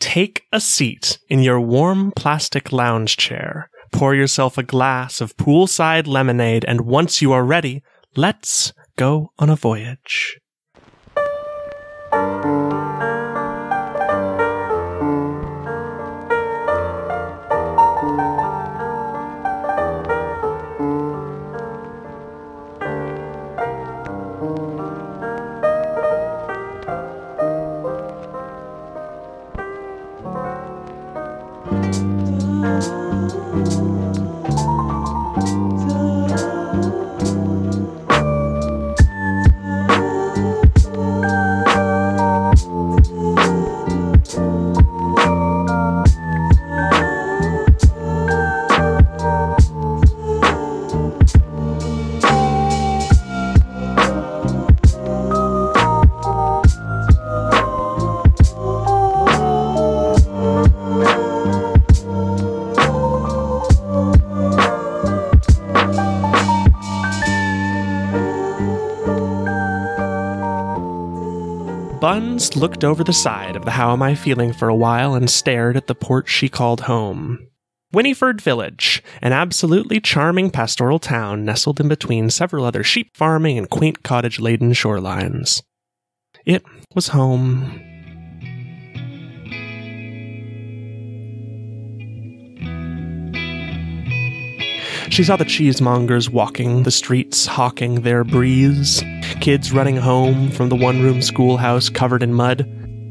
Take a seat in your warm plastic lounge chair. Pour yourself a glass of poolside lemonade, and once you are ready, let's go on a voyage. Buns looked over the side of the How Am I Feeling for a while and stared at the port she called home. Winiford Village, an absolutely charming pastoral town nestled in between several other sheep farming and quaint cottage laden shorelines. It was home. She saw the cheesemongers walking the streets, hawking their breeze, kids running home from the one room schoolhouse covered in mud,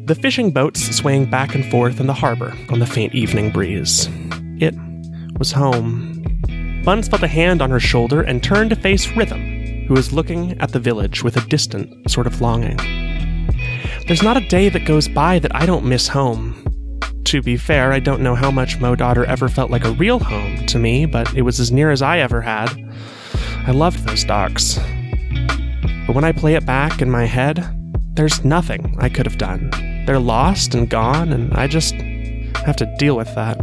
the fishing boats swaying back and forth in the harbor on the faint evening breeze. It was home. Buns felt a hand on her shoulder and turned to face Rhythm, who was looking at the village with a distant sort of longing. There's not a day that goes by that I don't miss home. To be fair, I don't know how much Mo Daughter ever felt like a real home to me, but it was as near as I ever had. I loved those docks. But when I play it back in my head, there's nothing I could have done. They're lost and gone, and I just have to deal with that.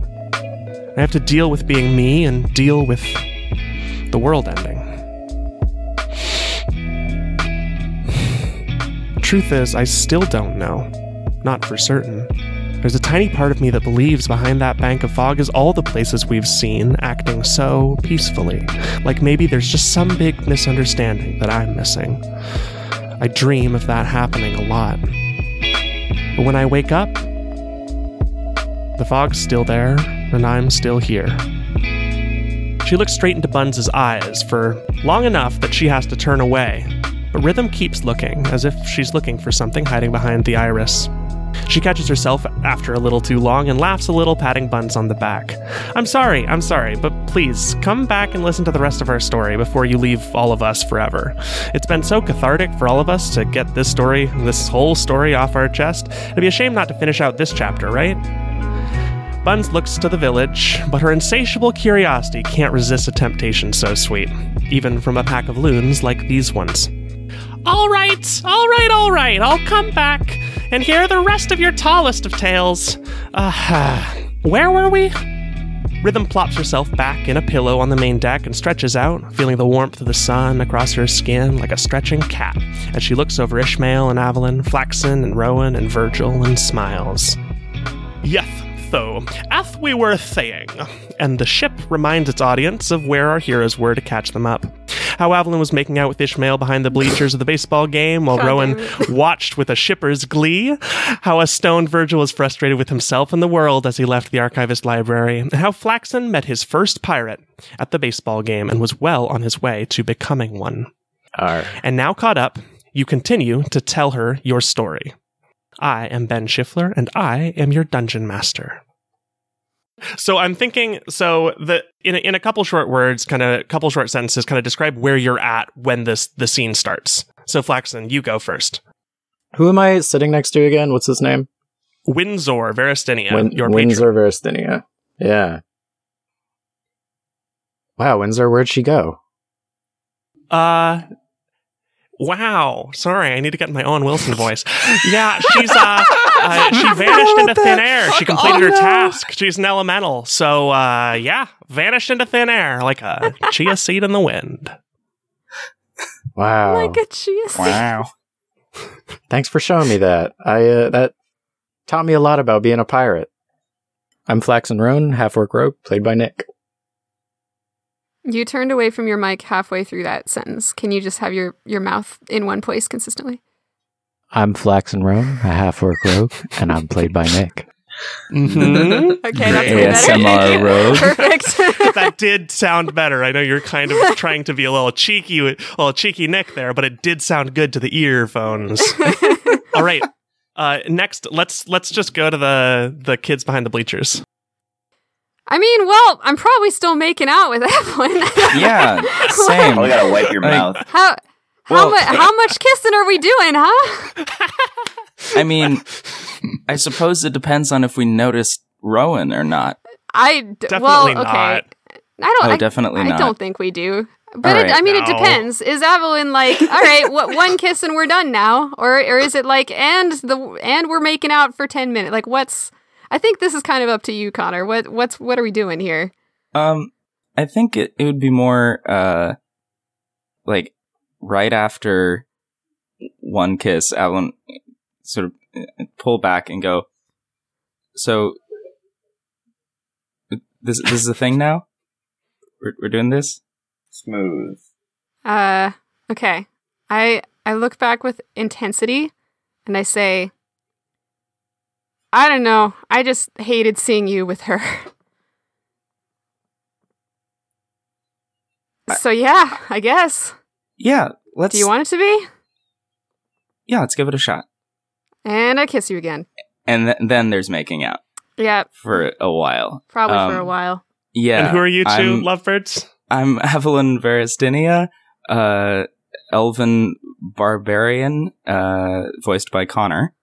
I have to deal with being me and deal with the world ending. Truth is, I still don't know. Not for certain. There's a tiny part of me that believes behind that bank of fog is all the places we've seen acting so peacefully. Like maybe there's just some big misunderstanding that I'm missing. I dream of that happening a lot. But when I wake up, the fog's still there, and I'm still here. She looks straight into Buns' eyes for long enough that she has to turn away, but Rhythm keeps looking, as if she's looking for something hiding behind the iris. She catches herself after a little too long and laughs a little, patting Buns on the back. I'm sorry, I'm sorry, but please come back and listen to the rest of our story before you leave all of us forever. It's been so cathartic for all of us to get this story, this whole story off our chest. It'd be a shame not to finish out this chapter, right? Buns looks to the village, but her insatiable curiosity can't resist a temptation so sweet, even from a pack of loons like these ones. All right, all right, all right, I'll come back and here are the rest of your tallest of tales. Uh, where were we? Rhythm plops herself back in a pillow on the main deck and stretches out, feeling the warmth of the sun across her skin like a stretching cat as she looks over Ishmael and Avalon, Flaxen and Rowan and Virgil and smiles. Yeth, though, ath we were saying, and the ship reminds its audience of where our heroes were to catch them up. How Avalon was making out with Ishmael behind the bleachers of the baseball game while God Rowan watched with a shipper's glee. How a stoned Virgil was frustrated with himself and the world as he left the archivist library. And how Flaxen met his first pirate at the baseball game and was well on his way to becoming one. Arr. And now caught up, you continue to tell her your story. I am Ben Schiffler, and I am your dungeon master. So I'm thinking, so the in a, in a couple short words, kind of couple short sentences, kind of describe where you're at when this the scene starts. So Flaxen, you go first. Who am I sitting next to again? What's his name? Windsor Veristinia, Win- your Windsor Veristinia. Yeah. Wow, Windsor, where'd she go? Uh, wow. Sorry, I need to get my Owen Wilson voice. Yeah, she's uh, uh she vanished into thin air. She completed her task. She's an elemental. So uh, yeah, vanished into thin air like a chia seed in the wind. Wow. Like a chia seed. Wow. Thanks for showing me that. I uh, that taught me a lot about being a pirate. I'm Flaxen Roan, half orc rogue, played by Nick. You turned away from your mic halfway through that sentence. Can you just have your, your mouth in one place consistently? I'm Flaxen Roan, a half orc rogue, and I'm played by Nick. Mhm. Okay, that's way better. ASMR rogue. Perfect. that did sound better. I know you're kind of trying to be a little cheeky, with- a little cheeky Nick there, but it did sound good to the earphones. All right. Uh, next, let's let's just go to the the kids behind the bleachers. I mean, well, I'm probably still making out with Evelyn. Yeah, same. Oh, you gotta wipe your mouth. How how, mu- how much kissing are we doing, huh? I mean, I suppose it depends on if we noticed Rowan or not. I d- Definitely well, okay. not. I don't. Oh, I, definitely I not. don't think we do. But it. I mean, it depends. Is Evelyn like, all right, what one kiss and we're done now, or or is it like, and the and we're making out for ten minutes? Like, what's? I think this is kind of up to you, Connor. What what's what are we doing here? Um, I think it, it would be more, uh, like right after one kiss, Alan sort of uh, pull back and go, so this, this is a thing now? We're, we're doing this? Smooth. Uh, okay. I I look back with intensity, and I say, I don't know. I just hated seeing you with her. So yeah, I guess. Yeah, let's, Do you want it to be? yeah, let's give it a shot. And I kiss you again. And th- then there's making out Yeah, for a while. probably for a Um, while. Yeah. and who are you 2 I'm- lovebirds? I'm Evelyn Veristinia, uh, Elven Barbarian, uh, voiced by Connor.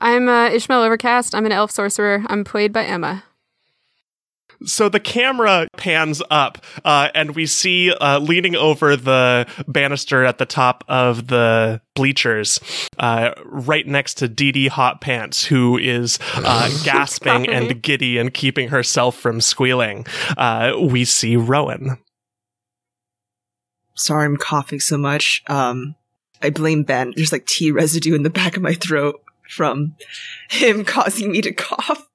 I'm uh, Ishmael Overcast. I'm an elf sorcerer. I'm played by Emma. So the camera pans up, uh, and we see uh, leaning over the banister at the top of the bleachers, uh, right next to Dee Dee Hot Pants, who is uh, gasping and giddy and keeping herself from squealing. Uh, we see Rowan. Sorry, I'm coughing so much. Um, I blame Ben. There's like tea residue in the back of my throat from him causing me to cough.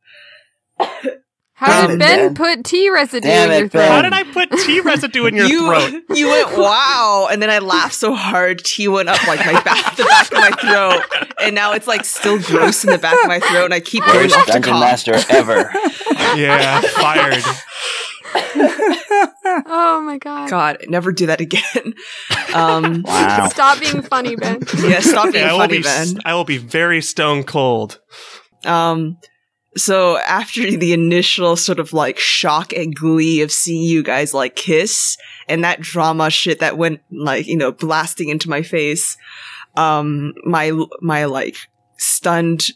How Damn did it, Ben Ben. put tea residue Damn in it, your throat? Ben. How did I put tea residue in your you, throat? You went wow, and then I laughed so hard, tea went up like my back, the back of my throat, and now it's like still gross in the back of my throat, and I keep going Worst off to dungeon cough. master ever. Yeah, fired. Oh my god. God, never do that again. Um, Wow. Stop being funny, Ben. yeah, stop being I will funny, be. Ben. I will be very stone cold. Um, so after the initial sort of like shock and glee of seeing you guys like kiss and that drama shit that went like, you know, blasting into my face, um, my, my like stunned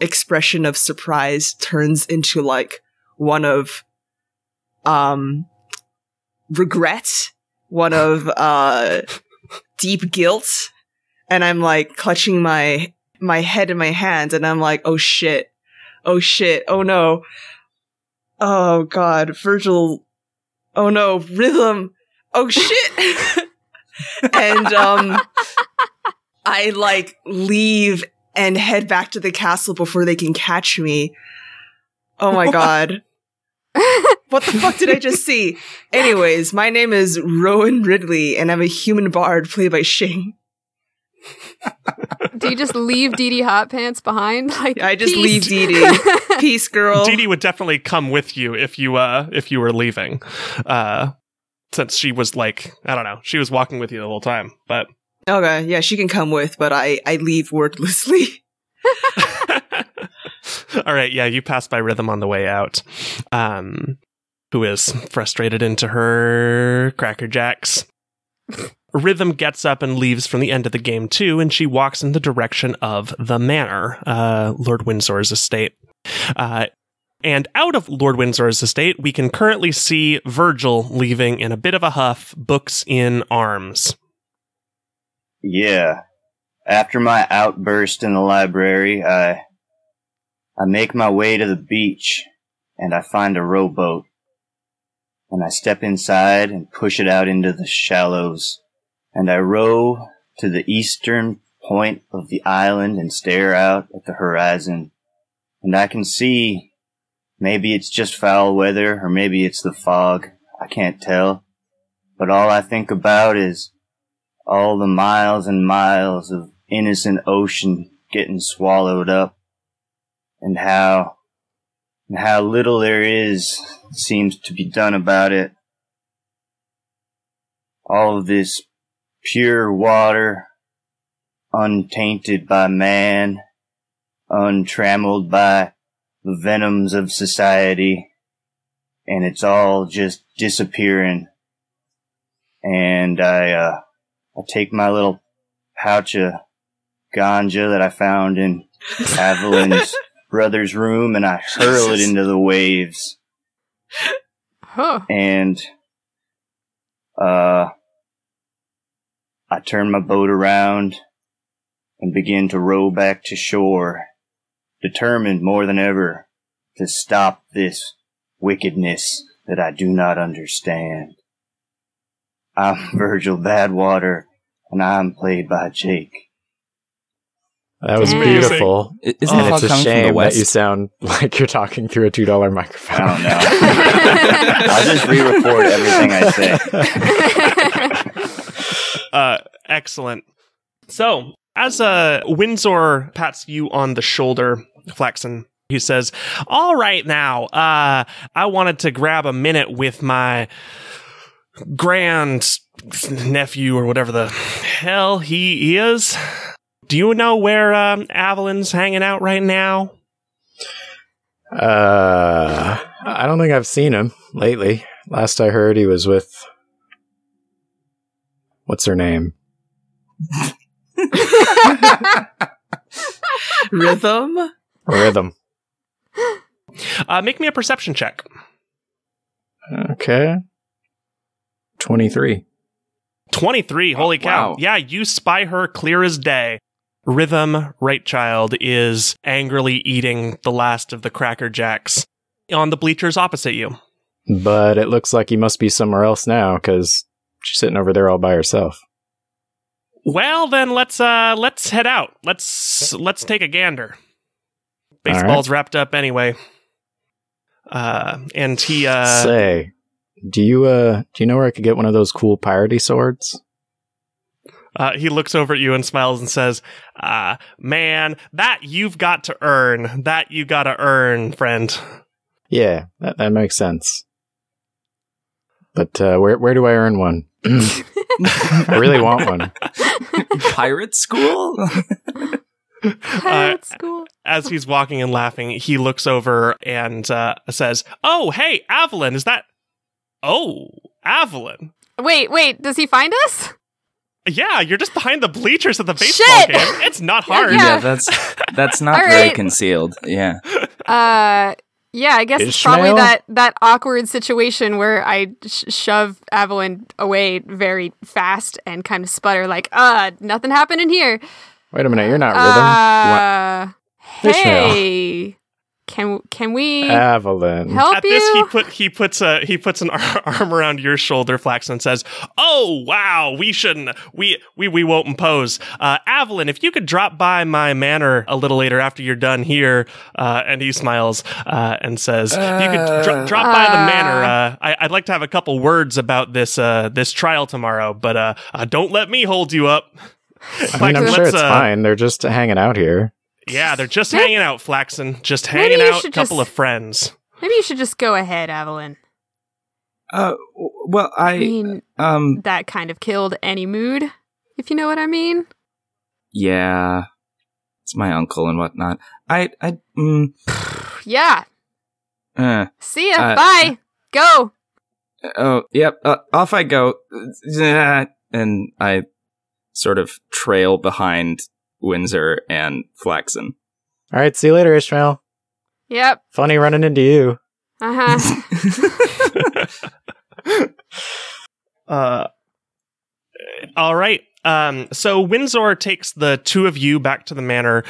expression of surprise turns into like one of, um, regret, one of, uh, deep guilt. And I'm like clutching my, my head in my hands and I'm like, oh shit. Oh shit. Oh no. Oh god. Virgil. Oh no. Rhythm. Oh shit. and, um, I like leave and head back to the castle before they can catch me. Oh my god. What the fuck did I just see? Anyways, my name is Rowan Ridley and I'm a human bard played by Shing. Do you just leave Dee Dee Hot Pants behind? Like I just peace. leave Dee Dee. Peace, girl. Dee Dee would definitely come with you if you uh if you were leaving. Uh since she was like I don't know, she was walking with you the whole time. But Okay, yeah, she can come with, but I I leave wordlessly. All right, yeah, you passed by Rhythm on the way out. Um who is frustrated into her Cracker Jacks. Rhythm gets up and leaves from the end of the game too, and she walks in the direction of the manor, uh, Lord Windsor's estate. Uh, and out of Lord Windsor's estate, we can currently see Virgil leaving in a bit of a huff, books in arms. Yeah. After my outburst in the library, I I make my way to the beach and I find a rowboat. And I step inside and push it out into the shallows. And I row to the eastern point of the island and stare out at the horizon. and I can see maybe it's just foul weather or maybe it's the fog. I can't tell. But all I think about is all the miles and miles of innocent ocean getting swallowed up and how and how little there is seems to be done about it. All of this pure water, untainted by man, untrammeled by the venoms of society, and it's all just disappearing. And I, uh, I take my little pouch of ganja that I found in Avalon's brother's room and I hurl it into the waves. Huh. And, uh, I turn my boat around and begin to row back to shore, determined more than ever to stop this wickedness that I do not understand. I'm Virgil Badwater, and I'm played by Jake. That was Damn. beautiful. I- Isn't and it's a coming from the shame that west? you sound like you're talking through a two dollar I microphone. don't know. I'll just re-record everything I say. Uh, excellent. So, as uh, Windsor pats you on the shoulder, Flaxen, he says, All right, now, uh, I wanted to grab a minute with my grand nephew or whatever the hell he is. Do you know where um, Avalon's hanging out right now? Uh, I don't think I've seen him lately. Last I heard, he was with. What's her name? Rhythm? Rhythm. Uh, make me a perception check. Okay. 23. 23. Holy cow. wow. Yeah, you spy her clear as day. Rhythm, right child, is angrily eating the last of the Cracker Jacks on the bleachers opposite you. But it looks like he must be somewhere else now because she's sitting over there all by herself. Well, then let's uh let's head out. Let's let's take a gander. Baseball's wrapped up anyway. Uh and he uh Say, do you uh do you know where I could get one of those cool piratey swords? Uh he looks over at you and smiles and says, uh man, that you've got to earn. That you got to earn, friend. Yeah, that, that makes sense. But uh, where where do I earn one? I really want one. Pirate school? Pirate school. as he's walking and laughing, he looks over and uh, says, "Oh, hey, Avalon, is that? Oh, Avalon. Wait, wait. Does he find us? Yeah, you're just behind the bleachers of the baseball Shit! game. It's not hard. Yeah. yeah, that's that's not very right. concealed. Yeah. Uh, yeah. I guess it's probably that that awkward situation where I sh- shove Avalon away very fast and kind of sputter like, "Uh, nothing happening here." Wait a minute, you're not rhythm. Uh, Ishmael. hey, can can we Avalon. help At you? this, he put he puts a he puts an ar- arm around your shoulder, Flax, and says, "Oh wow, we shouldn't we we we won't impose." Uh, Avalon, if you could drop by my manor a little later after you're done here, uh, and he smiles uh, and says, "You could dro- drop by the Uh. manor. Uh, I- I'd like to have a couple words about this uh, this trial tomorrow, but uh, uh, don't let me hold you up." I mean, I'm sure it's uh, fine. They're just hanging out here. Yeah, they're just Maybe- hanging out, Flaxen. Just hanging out, a couple just- of friends. Maybe you should just go ahead, Avalon. Uh, well, I I mean, um that kind of killed any mood, if you know what I mean. yeah, it's my uncle and whatnot. I I mm, Yeah. uh, See ya. Uh, Bye. Go. oh yep. Uh, off I go, and I sort of trail behind Windsor and Flaxen. All right, see you later, Ishmael. Yep. Funny running into you. Uh huh. Uh, all right. Um, so Windsor takes the two of you back to the manor.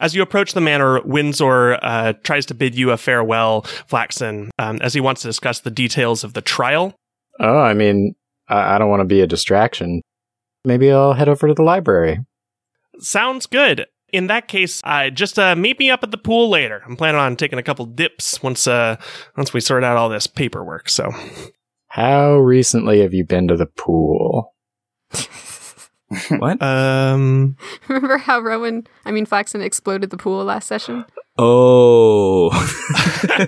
As you approach the manor, Windsor uh, tries to bid you a farewell, Flaxen, um, as he wants to discuss the details of the trial. Oh, I mean, I, I don't want to be a distraction. Maybe I'll head over to the library. Sounds good. In that case, uh, just uh, meet me up at the pool later. I'm planning on taking a couple dips once uh, once we sort out all this paperwork. So, How recently have you been to the pool? What? um, Remember how Rowan, I mean Flaxen, exploded the pool last session? Oh.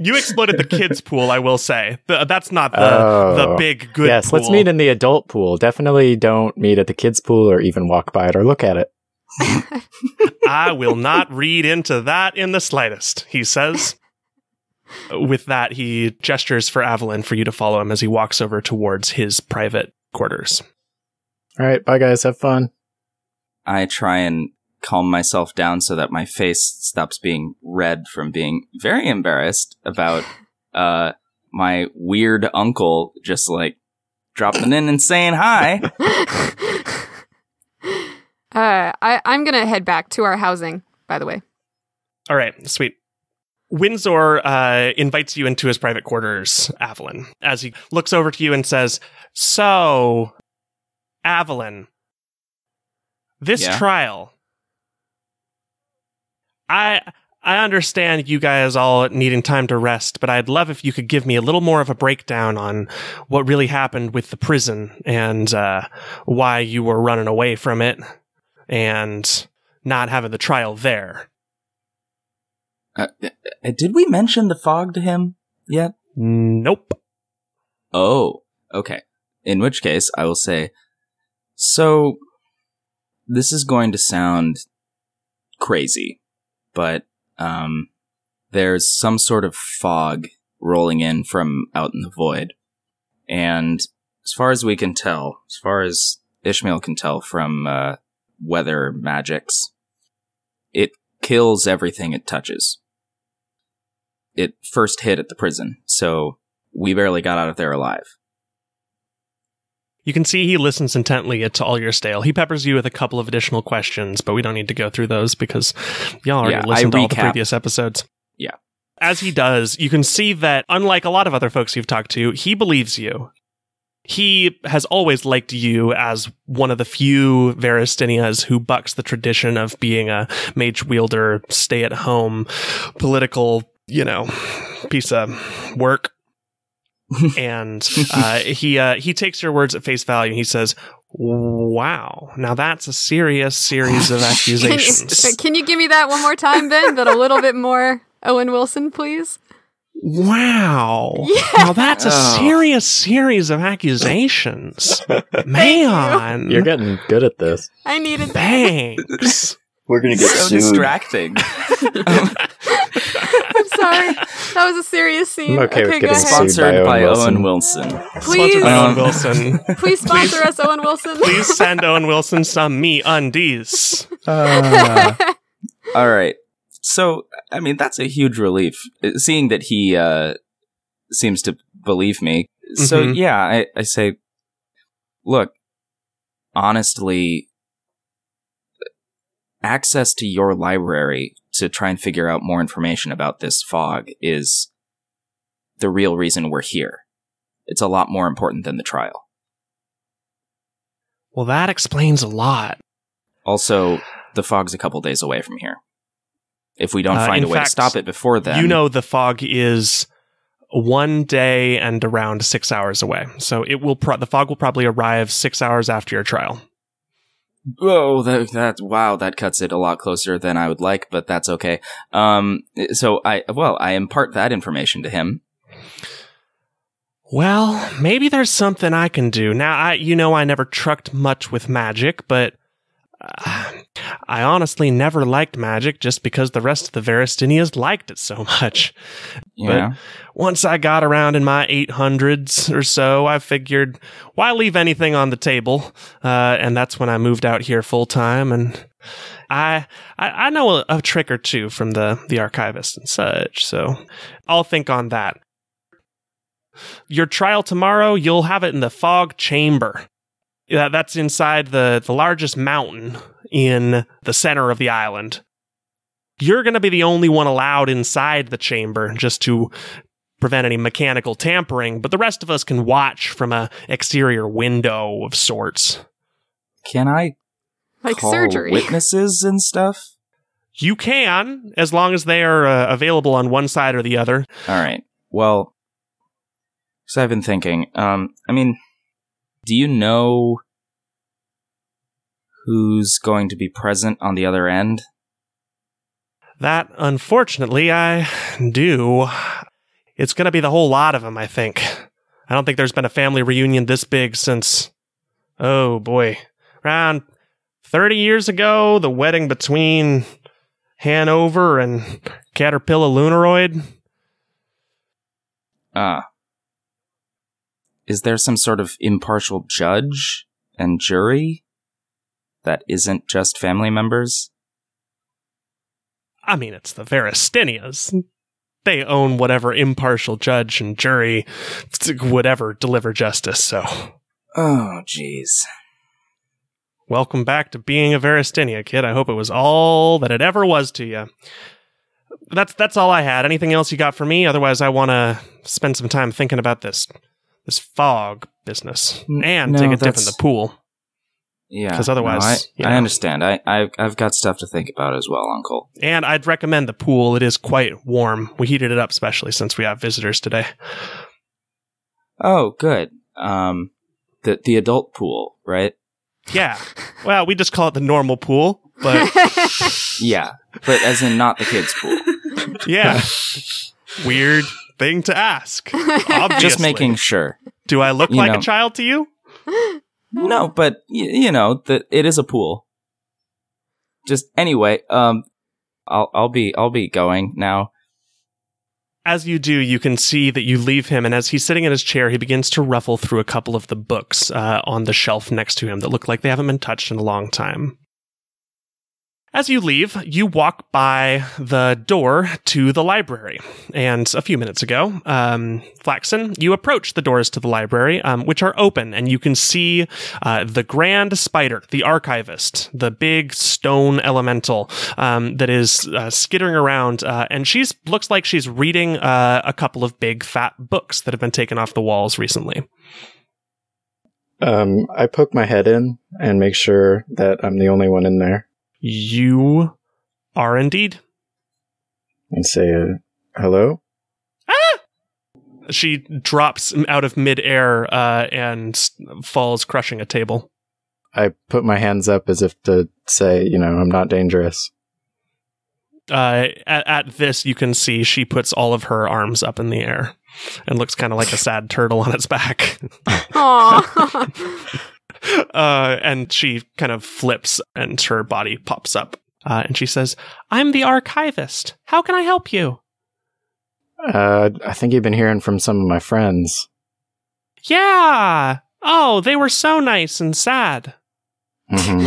you exploded the kids' pool. I will say Th- that's not the Oh. the big good. yes, let's meet in the adult pool. Definitely don't meet at the kids' pool or even walk by it or look at it. I will not read into that in the slightest, he says. With that, he gestures for Evelyn for you to follow him as he walks over towards his private quarters. All right, bye guys, have fun. I try and calm myself down so that my face stops being red from being very embarrassed about uh my weird uncle just like dropping in and saying hi. uh, I, I'm gonna head back to our housing, by the way. All right, sweet. Windsor uh, invites you into his private quarters, Evelyn, as he looks over to you and says, So, Evelyn, this Yeah? trial, I. I understand you guys all needing time to rest, but I'd love if you could give me a little more of a breakdown on what really happened with the prison and uh, why you were running away from it and not having the trial there. Uh, uh, did we mention the fog to him yet? Nope. Oh, okay. In which case, I will say, so this is going to sound crazy, but um, there's some sort of fog rolling in from out in the void, and as far as we can tell, as far as Ishmael can tell from uh, weather magics, it kills everything it touches. It first hit at the prison, so we barely got out of there alive. You can see he listens intently to all your stale. He peppers you with a couple of additional questions, but we don't need to go through those because y'all already Yeah, I listened to all the previous episodes. Yeah. As he does, you can see that, unlike a lot of other folks you've talked to, he believes you. He has always liked you as one of the few Veristinias who bucks the tradition of being a mage wielder, stay at home, political, you know, piece of work and uh, he uh, he takes your words at face value. and He says, "Wow, now that's a serious series of accusations." can you give me that one more time, Ben? But a little bit more Owen Wilson, please. wow, Yeah. now that's a Oh. serious series of accusations. Man, You're getting good at this. I needed that. thanks. We're gonna get so sued. distracting. I'm sorry. That was a serious scene. I'm okay with go getting ahead. sued. Sponsored by by Owen Owen Wilson. Wilson. Please, Sponsored by Owen Wilson. please sponsor us, Owen Wilson. Please send Owen Wilson some me undies. Ah. All right. So, I mean, that's a huge relief, uh, seeing that he uh, seems to believe me. So, Mhm. yeah, I, I say, look, honestly, access to your library to try and figure out more information about this fog is the real reason we're here. It's a lot more important than the trial. Well, that explains a lot. Also, the fog's a couple days away from here. If we don't Uh, find a way fact, to stop it before then, you know the fog is one day and around six hours away. So it will pro- the fog will probably arrive six hours after your trial. Oh, that, that wow, that cuts it a lot closer than I would like, but that's okay. Um, so I well, I impart that information to him. Well, maybe there's something I can do. Now, I you know I never trucked much with magic, but uh, I honestly never liked magic just because the rest of the Veristinias liked it so much. You But-? Once I got around in my 800s or so, I figured, why leave anything on the table? Uh, and that's when I moved out here full time. And I, I, I know a, a trick or two from the, the archivist and such. So I'll think on that. Your trial tomorrow, you'll have it in the fog chamber. Yeah, that's inside the, the largest mountain in the center of the island. You're going to be the only one allowed inside the chamber just to prevent any mechanical tampering, but the rest of us can watch from a exterior window of sorts. Can I Like call surgery. witnesses and stuff? You can, as long as they are uh, available on one side or the other. All right. Well, so I've been thinking. Um, I mean, do you know who's going to be present on the other end? That, unfortunately, I do. It's going to be the whole lot of them, I think. I don't think there's been a family reunion this big since, oh boy, around 30 years ago, the wedding between Hanover and Caterpillar Lunaroid. Ah. Is there some sort of impartial judge and jury that isn't just family members? I mean, it's the Veristinias. They own whatever impartial judge and jury would ever deliver justice, so. Oh, jeez. Welcome back to being a Veristinia, kid. I hope it was all that it ever was to you. That's that's all I had. Anything else you got for me? Otherwise, I want to spend some time thinking about this this fog business and no, take a dip in the pool. Yeah. 'Cause otherwise, no, I, you I understand. I, I, I've got stuff to think about as well, Uncle. And I'd recommend the pool. It is quite warm. We heated it up especially since we have visitors today. Oh, good. Um, the the adult pool, right? Yeah. Well, we just call it the normal pool, but Yeah, but as in not the kids' pool. yeah. Weird thing to ask. Obviously. Just making sure. Do I look you like know. a child to you? No, but y- you know that it is a pool. Just anyway, um, I'll I'll be I'll be going now. As you do, you can see that you leave him, and as he's sitting in his chair, he begins to ruffle through a couple of the books uh, on the shelf next to him that look like they haven't been touched in a long time. As you leave, you walk by the door to the library. And a few minutes ago, um, Flaxen, you approach the doors to the library, um, which are open, and you can see uh, the Grand Spider, the archivist, the big stone elemental um, that is uh, skittering around. Uh, and she's looks like she's reading uh, a couple of big fat books that have been taken off the walls recently. Um, I poke my head in and make sure that I'm the only one in there You are indeed. and say, uh, hello? She drops out of midair uh, and falls, crushing a table. I put my hands up as if to say, you know, I'm not dangerous. Uh, at, at this, you can see she puts all of her arms up in the air and looks kind of like a sad turtle on its back. Aw. uh, and she kind of flips and her body pops up. Uh, and she says, I'm the archivist. How can I help you? Uh, I think you've been hearing from some of my friends. Yeah. Oh, they were so nice and sad. hmm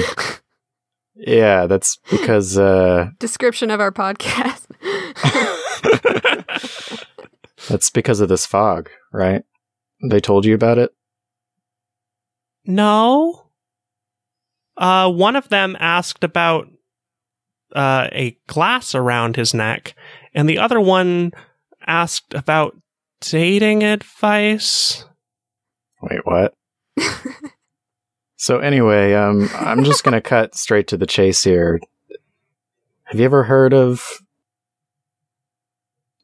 yeah, that's because, uh, Description of our podcast. that's because of this fog, right? They told you about it? No. Uh, one of them asked about uh, a glass around his neck, and the other one asked about dating advice. Wait, what? so anyway, um, I'm just gonna cut straight to the chase here. Have you ever heard of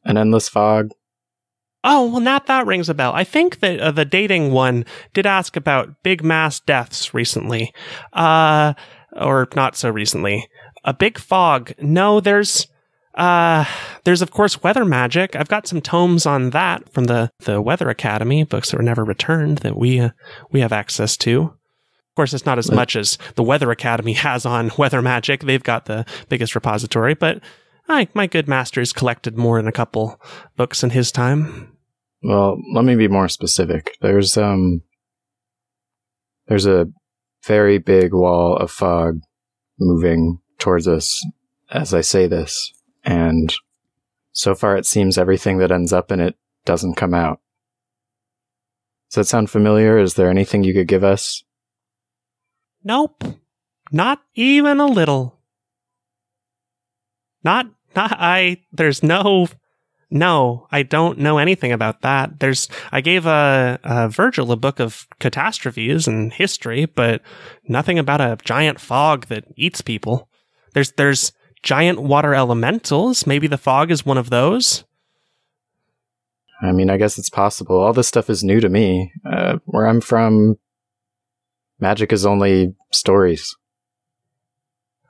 an endless fog? Oh, well, not that rings a bell. I think that uh, the dating one did ask about big mass deaths recently. Uh, or not so recently. A big fog. No, there's, uh, there's of course weather magic. I've got some tomes on that from the, the Weather Academy, books that were never returned that we, uh, we have access to. Of course, it's not as much as the Weather Academy has on weather magic. They've got the biggest repository, but I, my good master's collected more than a couple books in his time. Well, let me be more specific. There's um there's a very big wall of fog moving towards us as I say this, and so far it seems everything that ends up in it doesn't come out. Does that sound familiar? Is there anything you could give us? Nope. Not even a little. Not, not, I, there's no, No, I don't know anything about that. There's, I gave a, a Virgil a book of catastrophes and history, but nothing about a giant fog that eats people. There's, there's giant water elementals. Maybe the fog is one of those. I mean, I guess it's possible. All this stuff is new to me. Uh, where I'm from, magic is only stories.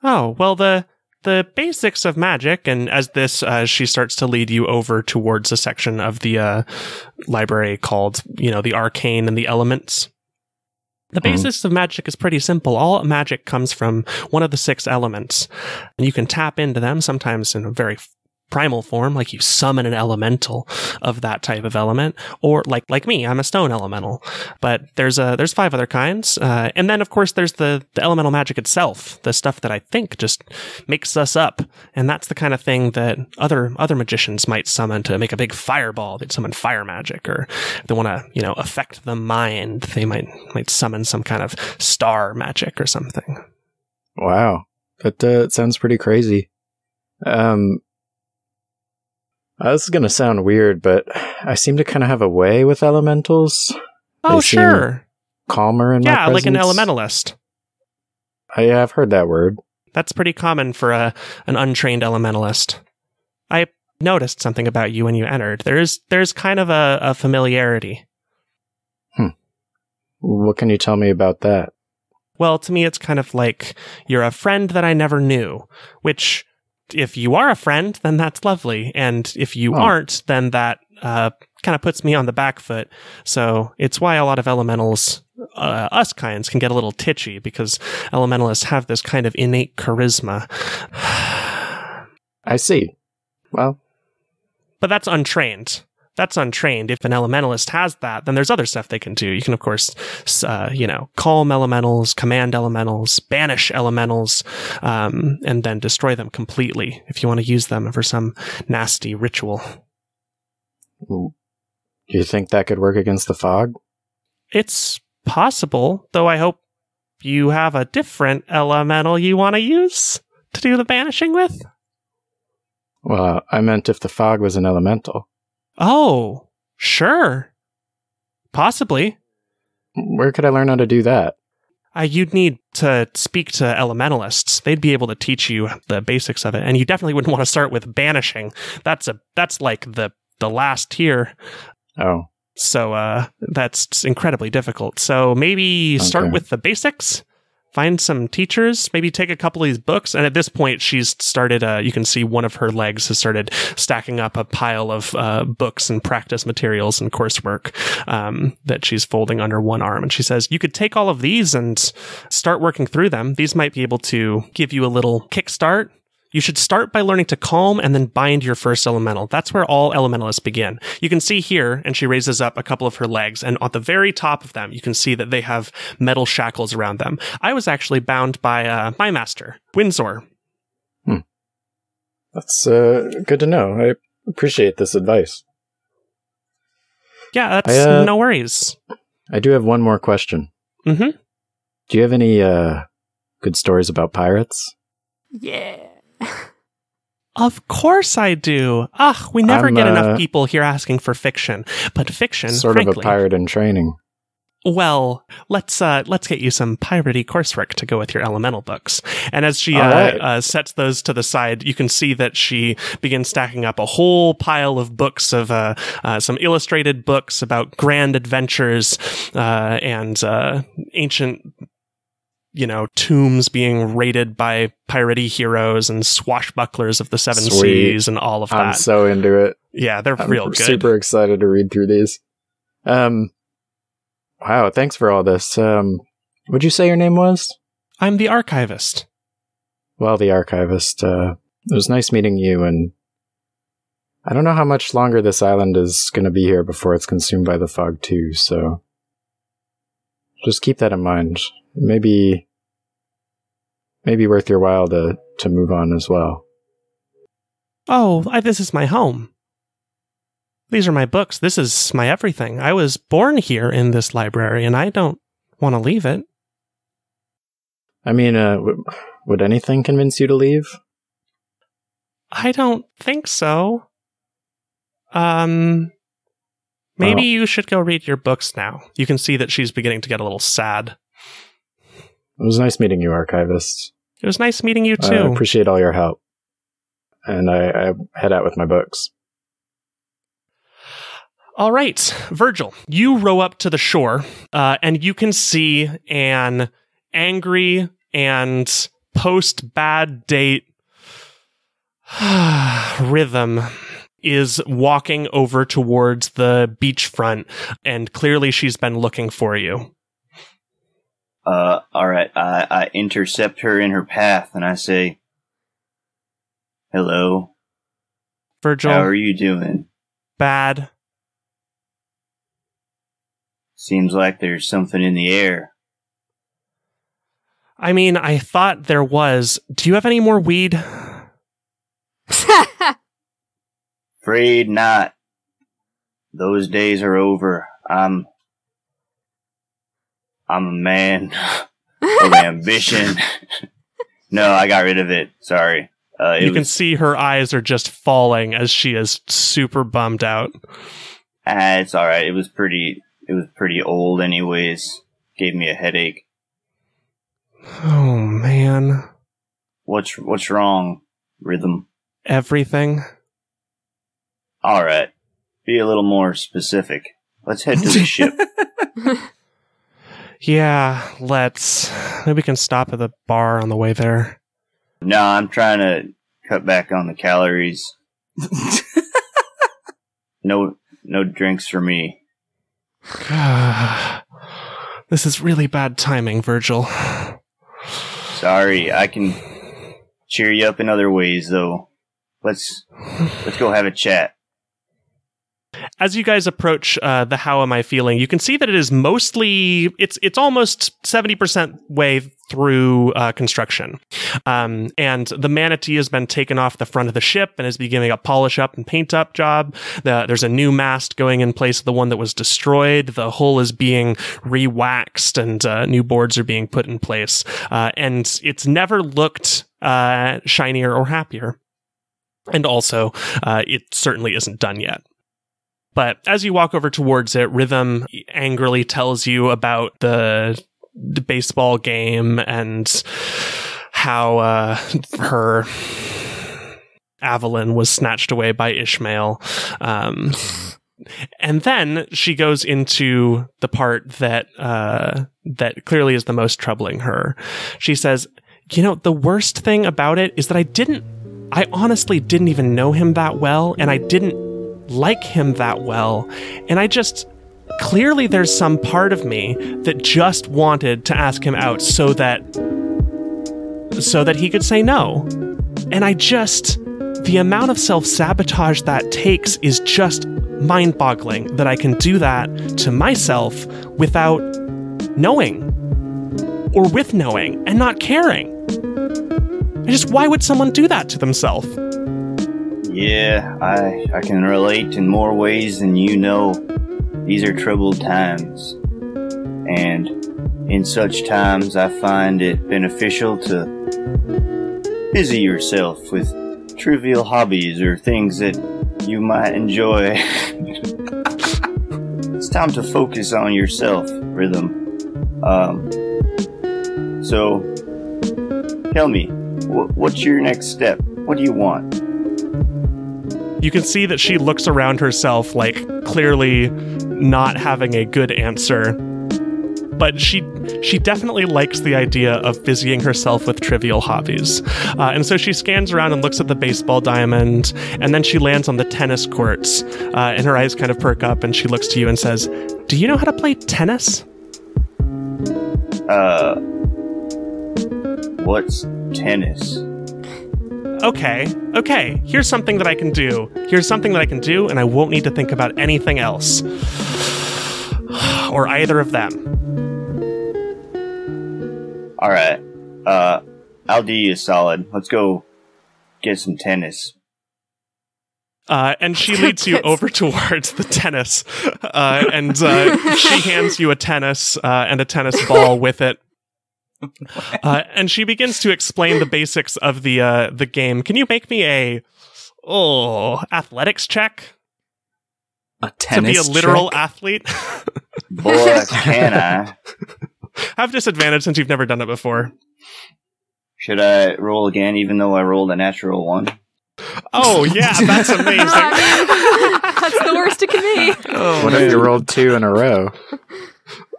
Oh, well, the, the basics of magic, and as this, uh, she starts to lead you over towards a section of the uh, library called, you know, the arcane and the elements. The Mhm. basics of magic is pretty simple. All magic comes from one of the six elements, and you can tap into them sometimes in a very primal form, like you summon an elemental of that type of element, or like like me, I'm a stone elemental. But there's a there's five other kinds, uh, and then of course there's the the elemental magic itself, the stuff that I think just makes us up, and that's the kind of thing that other other magicians might summon to make a big fireball. They'd summon fire magic, or they want to you know affect the mind, they might might summon some kind of star magic or something. Wow, that uh, sounds pretty crazy. Um, uh, this is gonna sound weird, but I seem to kind of have a way with elementals. Oh sure, Calmer my yeah, like an elementalist. I, yeah, I've heard that word. That's pretty common for a an untrained elementalist. I noticed something about you when you entered. There's there's kind of a, a familiarity. Hmm. What can you tell me about that? Well, to me, it's kind of like you're a friend that I never knew. Which, if you are a friend, then that's lovely, and if you Oh. aren't, then that uh, kind of puts me on the back foot. So it's why a lot of elementals, uh, us kinds, can get a little titchy because elementalists have this kind of innate charisma. I see. Well, But that's untrained. That's untrained. If an elementalist has that, then there's other stuff they can do. You can, of course, uh, you know, calm elementals, command elementals, banish elementals, um, and then destroy them completely if you want to use them for some nasty ritual. do you think that could work against the fog? It's possible, though I hope you have a different elemental you want to use to do the banishing with. Well, I meant if the fog was an elemental. Oh, sure. Possibly. Where could I learn how to do that? Uh, you'd need to speak to elementalists. They'd be able to teach you the basics of it, and you definitely wouldn't want to start with banishing. That's a that's like the the last tier. Oh, So uh, that's incredibly difficult. So maybe start with the basics. Find some teachers. Maybe take a couple of these books. And at this point, she's started. Uh, you can see one of her legs has started stacking up a pile of uh, books and practice materials and coursework um, that she's folding under one arm. And she says, "You could take all of these and start working through them. These might be able to give you a little kickstart." You should start by learning to calm and then bind your first elemental. That's where all elementalists begin. You can see here, and she raises up a couple of her legs, and at the very top of them, you can see that they have metal shackles around them. I was actually bound by uh, my master, Windsor. that's uh, good to know. I appreciate this advice. Yeah, that's I, uh, no worries. I do have one more question. hmm Do you have any uh, good stories about pirates? Yeah. Of course I do. Ugh, we never I'm, get uh, enough people here asking for fiction. But fiction, Sort frankly, of a pirate in training. Well, let's uh, let's get you some piratey coursework to go with your elemental books. And as she uh, right. uh, sets those to the side, you can see that she begins stacking up a whole pile of books of uh, uh, some illustrated books about grand adventures uh, and uh, ancient. You know, tombs being raided by piratey heroes and swashbucklers of the seven Sweet. seas and all of that. I'm so into it. yeah, they're I'm real good. super excited to read through these. Um, wow, thanks for all this. Um, what'd you say your name was? I'm the archivist. Well, the archivist. Uh, it was nice meeting you, and I don't know how much longer this island is going to be here before it's consumed by the fog too. So just keep that in mind. Maybe, maybe worth your while to to move on as well. Oh, I, this is my home. These are my books. This is my everything. I was born here in this library, and I don't want to leave it. I mean, uh, w- would anything convince you to leave? I don't think so. Um, maybe Well- you should go read your books now. You can see that she's beginning to get a little sad. It was nice meeting you, archivist. It was nice meeting you too. I appreciate all your help. And I, I head out with my books. All right, Virgil, you row up to the shore, uh, and you can see an angry and post bad date rhythm is walking over towards the beachfront, and clearly she's been looking for you. Uh, all right. I, I intercept her in her path and I say, "Hello, Virgil, how are you doing? bad. Seems like there's something in the air." I mean, I thought there was. Do you have any more weed? Afraid not. Those days are over. I'm. I'm a man of ambition. no, I got rid of it. Sorry. Uh, it you can was, see her eyes are just falling as she is super bummed out. ah, it's all right. It was pretty. It was pretty old, anyways. Gave me a headache. Oh man, What's what's wrong? Rhythm. everything. All right. Be a little more specific. Let's head to the ship. Yeah, let's. Maybe we can stop at the bar on the way there. No, I'm trying to cut back on the calories. No, no drinks for me. this is really bad timing, Virgil. Sorry, I can cheer you up in other ways, though. Let's let's go have a chat. As you guys approach uh, the "How am I feeling," you can see that it is mostly it's it's almost seventy percent way through uh, construction, um, and the manatee has been taken off the front of the ship and is beginning a polish up and paint up job. The, there's a new mast going in place of the one that was destroyed. The hull is being re-waxed and uh, new boards are being put in place, uh, and it's never looked uh, shinier or happier. And also, uh, it certainly isn't done yet. But as you walk over towards it, Rhythm angrily tells you about the, the baseball game and how uh, her Avalon was snatched away by Ishmael. Um, and then she goes into the part that uh, that clearly is the most troubling her. She says, "You know, the worst thing about it is that I didn't. I honestly didn't even know him that well, and I didn't like him that well. And I just clearly there's some part of me that just wanted to ask him out so that so that he could say no. And I just the amount of self-sabotage that takes is just mind-boggling that I can do that to myself without knowing or with knowing and not caring. I just why would someone do that to themselves? Yeah, I I can relate in more ways than you know. These are troubled times. And in such times I find it beneficial to busy yourself with trivial hobbies or things that you might enjoy. it's time to focus on yourself, rhythm. Um so tell me, wh- what's your next step? What do you want? You can see that she looks around herself, like clearly not having a good answer. But she she definitely likes the idea of busying herself with trivial hobbies, uh, and so she scans around and looks at the baseball diamond, and then she lands on the tennis courts, uh, and her eyes kind of perk up, and she looks to you and says, "Do you know how to play tennis?" Uh, what's tennis? Okay, okay. Here's something that I can do. Here's something that I can do, and I won't need to think about anything else, or either of them. All right. Uh, I'll do you a solid. Let's go get some tennis. Uh, and she leads you over towards the tennis, uh, and uh, she hands you a tennis uh, and a tennis ball with it. Uh, and she begins to explain the basics of the uh, the game. Can you make me a oh athletics check? A tennis to be a literal trick? athlete? Boy, can I? Have disadvantage since you've never done it before. Should I roll again, even though I rolled a natural one? Oh yeah, that's amazing. That's the worst it can be. oh, What if you rolled two in a row?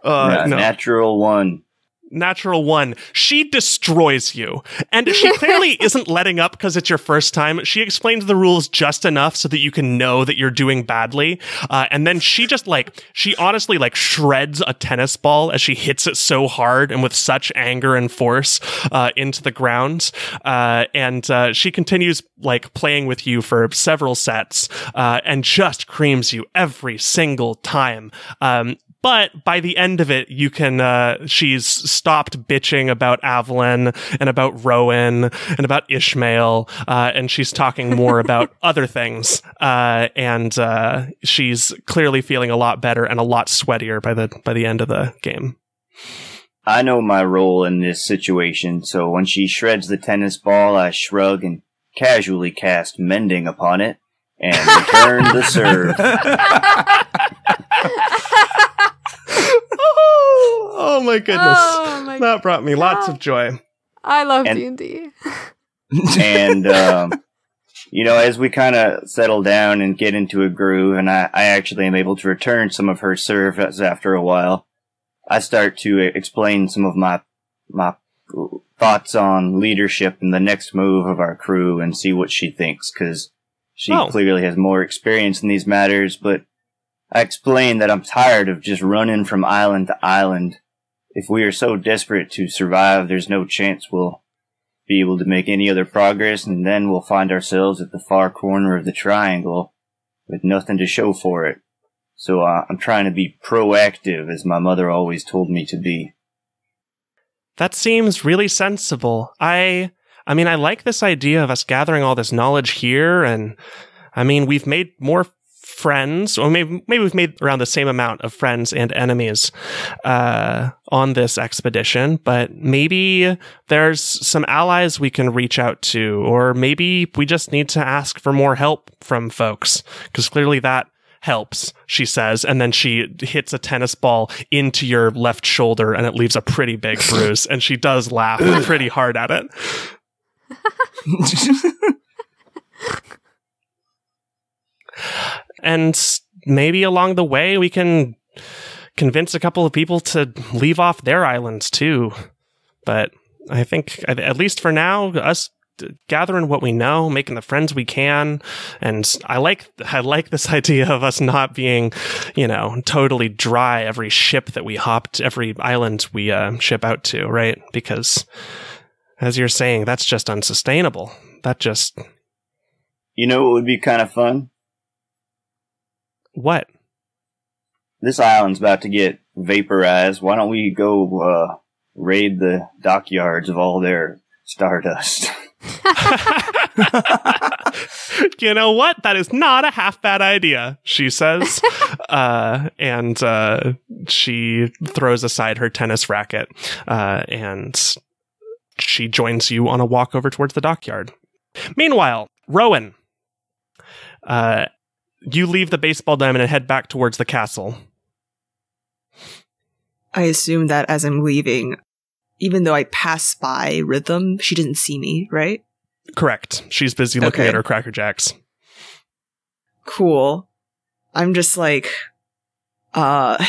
Uh, Uh, no. Natural one. Natural one. She destroys you. And she clearly isn't letting up because it's your first time. She explains the rules just enough so that you can know that you're doing badly. Uh, and then she just like, she honestly like shreds a tennis ball as she hits it so hard and with such anger and force uh, into the ground. Uh, and uh, she continues like playing with you for several sets uh, and just creams you every single time. Um, but by the end of it, you can, uh, she's stopped bitching about Avalon and about Rowan and about Ishmael, uh, and she's talking more about other things. Uh, and, uh, she's clearly feeling a lot better and a lot sweatier by the, by the end of the game. I know my role in this situation, so when she shreds the tennis ball, I shrug and casually cast mending upon it and return the serve. oh, my goodness. Oh my that brought me lots of joy. I love D and D. and um, you know, as we kind of settle down and get into a groove, and I, I actually am able to return some of her service after a while, I start to explain some of my my thoughts on leadership and the next move of our crew, and see what she thinks, because she Oh. clearly has more experience in these matters. But I explain that I'm tired of just running from island to island. If we are so desperate to survive, there's no chance we'll be able to make any other progress, and then we'll find ourselves at the far corner of the triangle with nothing to show for it. So uh, I'm trying to be proactive, as my mother always told me to be. That seems really sensible. I I mean I like this idea of us gathering all this knowledge here and I mean we've made more friends or maybe maybe we've made around the same amount of friends and enemies uh on this expedition but maybe there's some allies we can reach out to or maybe we just need to ask for more help from folks because clearly that helps, she says, and then she hits a tennis ball into your left shoulder and it leaves a pretty big bruise. And she does laugh pretty hard at it. And maybe along the way, we can convince a couple of people to leave off their islands too. But I think, at least for now, us gathering what we know, making the friends we can, and I like I like this idea of us not being, you know, totally dry every ship that we hopped, every island we uh, ship out to, right? Because as you're saying, that's just unsustainable. That just You know it would be kind of fun? What? This island's about to get vaporized. Why don't we go uh, raid the dockyards of all their stardust? you know what? That is not a half bad idea, she says. uh, and uh, she throws aside her tennis racket uh, and she joins you on a walk over towards the dockyard. Meanwhile, Rowan, uh, you leave the baseball diamond and head back towards the castle. I assume that as I'm leaving, even though I pass by Rhythm, she doesn't see me, right? Correct. She's busy looking Okay. at her Cracker Jacks. Cool. I'm just like, uh,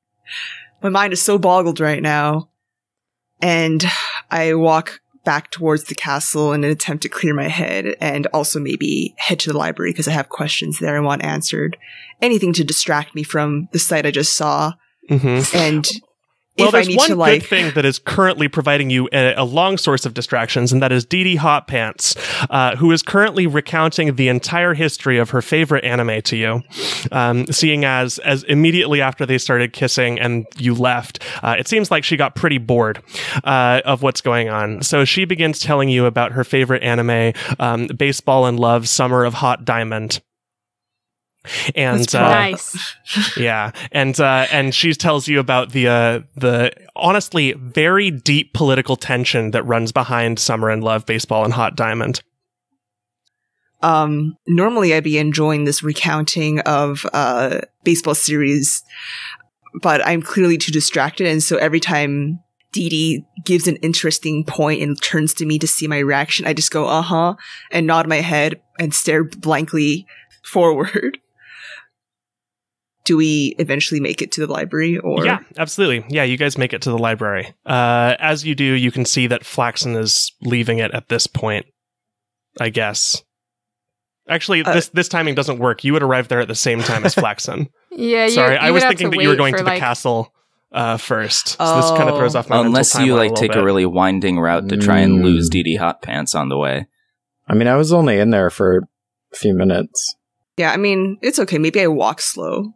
my mind is so boggled right now. And I walk back towards the castle in an attempt to clear my head and also maybe head to the library because I have questions there I want answered. Anything to distract me from the sight I just saw. Mm-hmm. And Well, if I there's need one to like, good thing that is currently providing you a, a long source of distractions, and that is Dee Dee Hot Pants, uh, who is currently recounting the entire history of her favorite anime to you. Um, seeing as as immediately after they started kissing and you left, uh, it seems like she got pretty bored uh, of what's going on. So she begins telling you about her favorite anime, um, Baseball and Love, Summer of Hot Diamond. And uh, nice. yeah, and uh, and she tells you about the uh, the honestly very deep political tension that runs behind Summer and Love, Baseball, and Hot Diamond. Um, normally I'd be enjoying this recounting of uh baseball series, but I'm clearly too distracted, and so every time Dee Dee gives an interesting point and turns to me to see my reaction, I just go uh huh and nod my head and stare blankly forward. Do we eventually make it to the library, or Yeah, absolutely. Yeah, you guys make it to the library. Uh, as you do, you can see that Flaxen is leaving it at this point. I guess. Actually, Uh, this this timing doesn't work. You would arrive there at the same time as Flaxen. Yeah, Sorry, you I was thinking that you were going for, to the like, castle uh, first. So this kind of Oh. throws off my mental Unless you like a take little a really winding route to try and Mm. lose Dee Dee Hot Pants on the way. I mean, I was only in there for a few minutes. yeah? I mean, it's okay. Maybe I walk slow.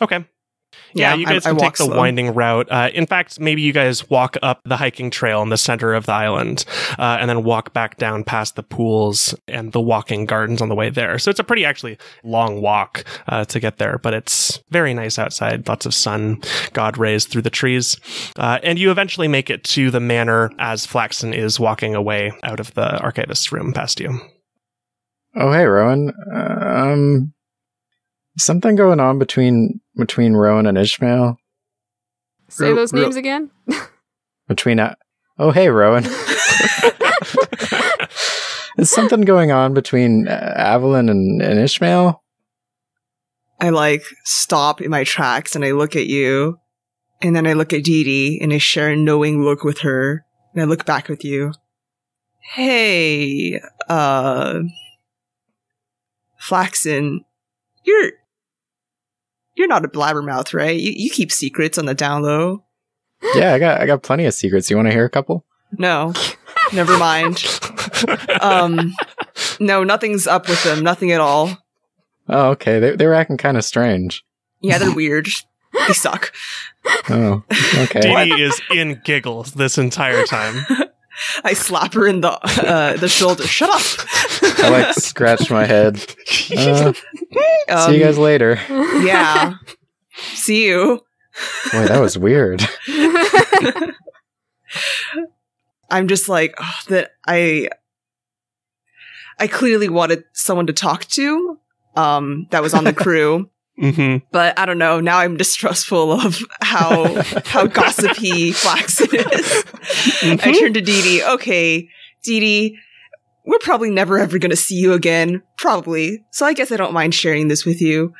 Okay. Yeah, you guys I can take walk the slow. winding route. Uh, in fact, maybe you guys walk up the hiking trail in the center of the island, uh, and then walk back down past the pools and the walking gardens on the way there. So it's a pretty actually long walk uh, to get there, but it's very nice outside. Lots of sun, God rays through the trees, uh, and you eventually make it to the manor as Flaxen is walking away out of the archivist's room past you. Oh, hey, Rowan. Uh, um, something going on between between Rowan and Ishmael. Say Ro- those ro- names again. Between uh, oh, hey, Rowan. Is something going on between uh, Avalon and, and Ishmael? I like stop in my tracks and I look at you, and then I look at Dee Dee and I share a knowing look with her, and I look back with you. Hey, uh, Flaxen, you're you're not a blabbermouth, right? You you keep secrets on the down low. Yeah, I got I got plenty of secrets. You want to hear a couple? No, never mind. Um, no, nothing's up with them. Nothing at all. Oh, okay. They they were acting kind of strange. Yeah, they're weird. They suck. Oh, okay. Dee Dee is in giggles this entire time. I slap her in the uh, the shoulder. Shut up. I like scratch my head. Uh, Um, see you guys later. Yeah. See you. Boy, that was weird. I'm just like oh, that. I I clearly wanted someone to talk to. Um, that was on the crew, hmm but I don't know. Now I'm distrustful of how how gossipy Flaxen is. I turn to Dee Dee. Okay, Dee Dee, we're probably never ever going to see you again. Probably. So I guess I don't mind sharing this with you.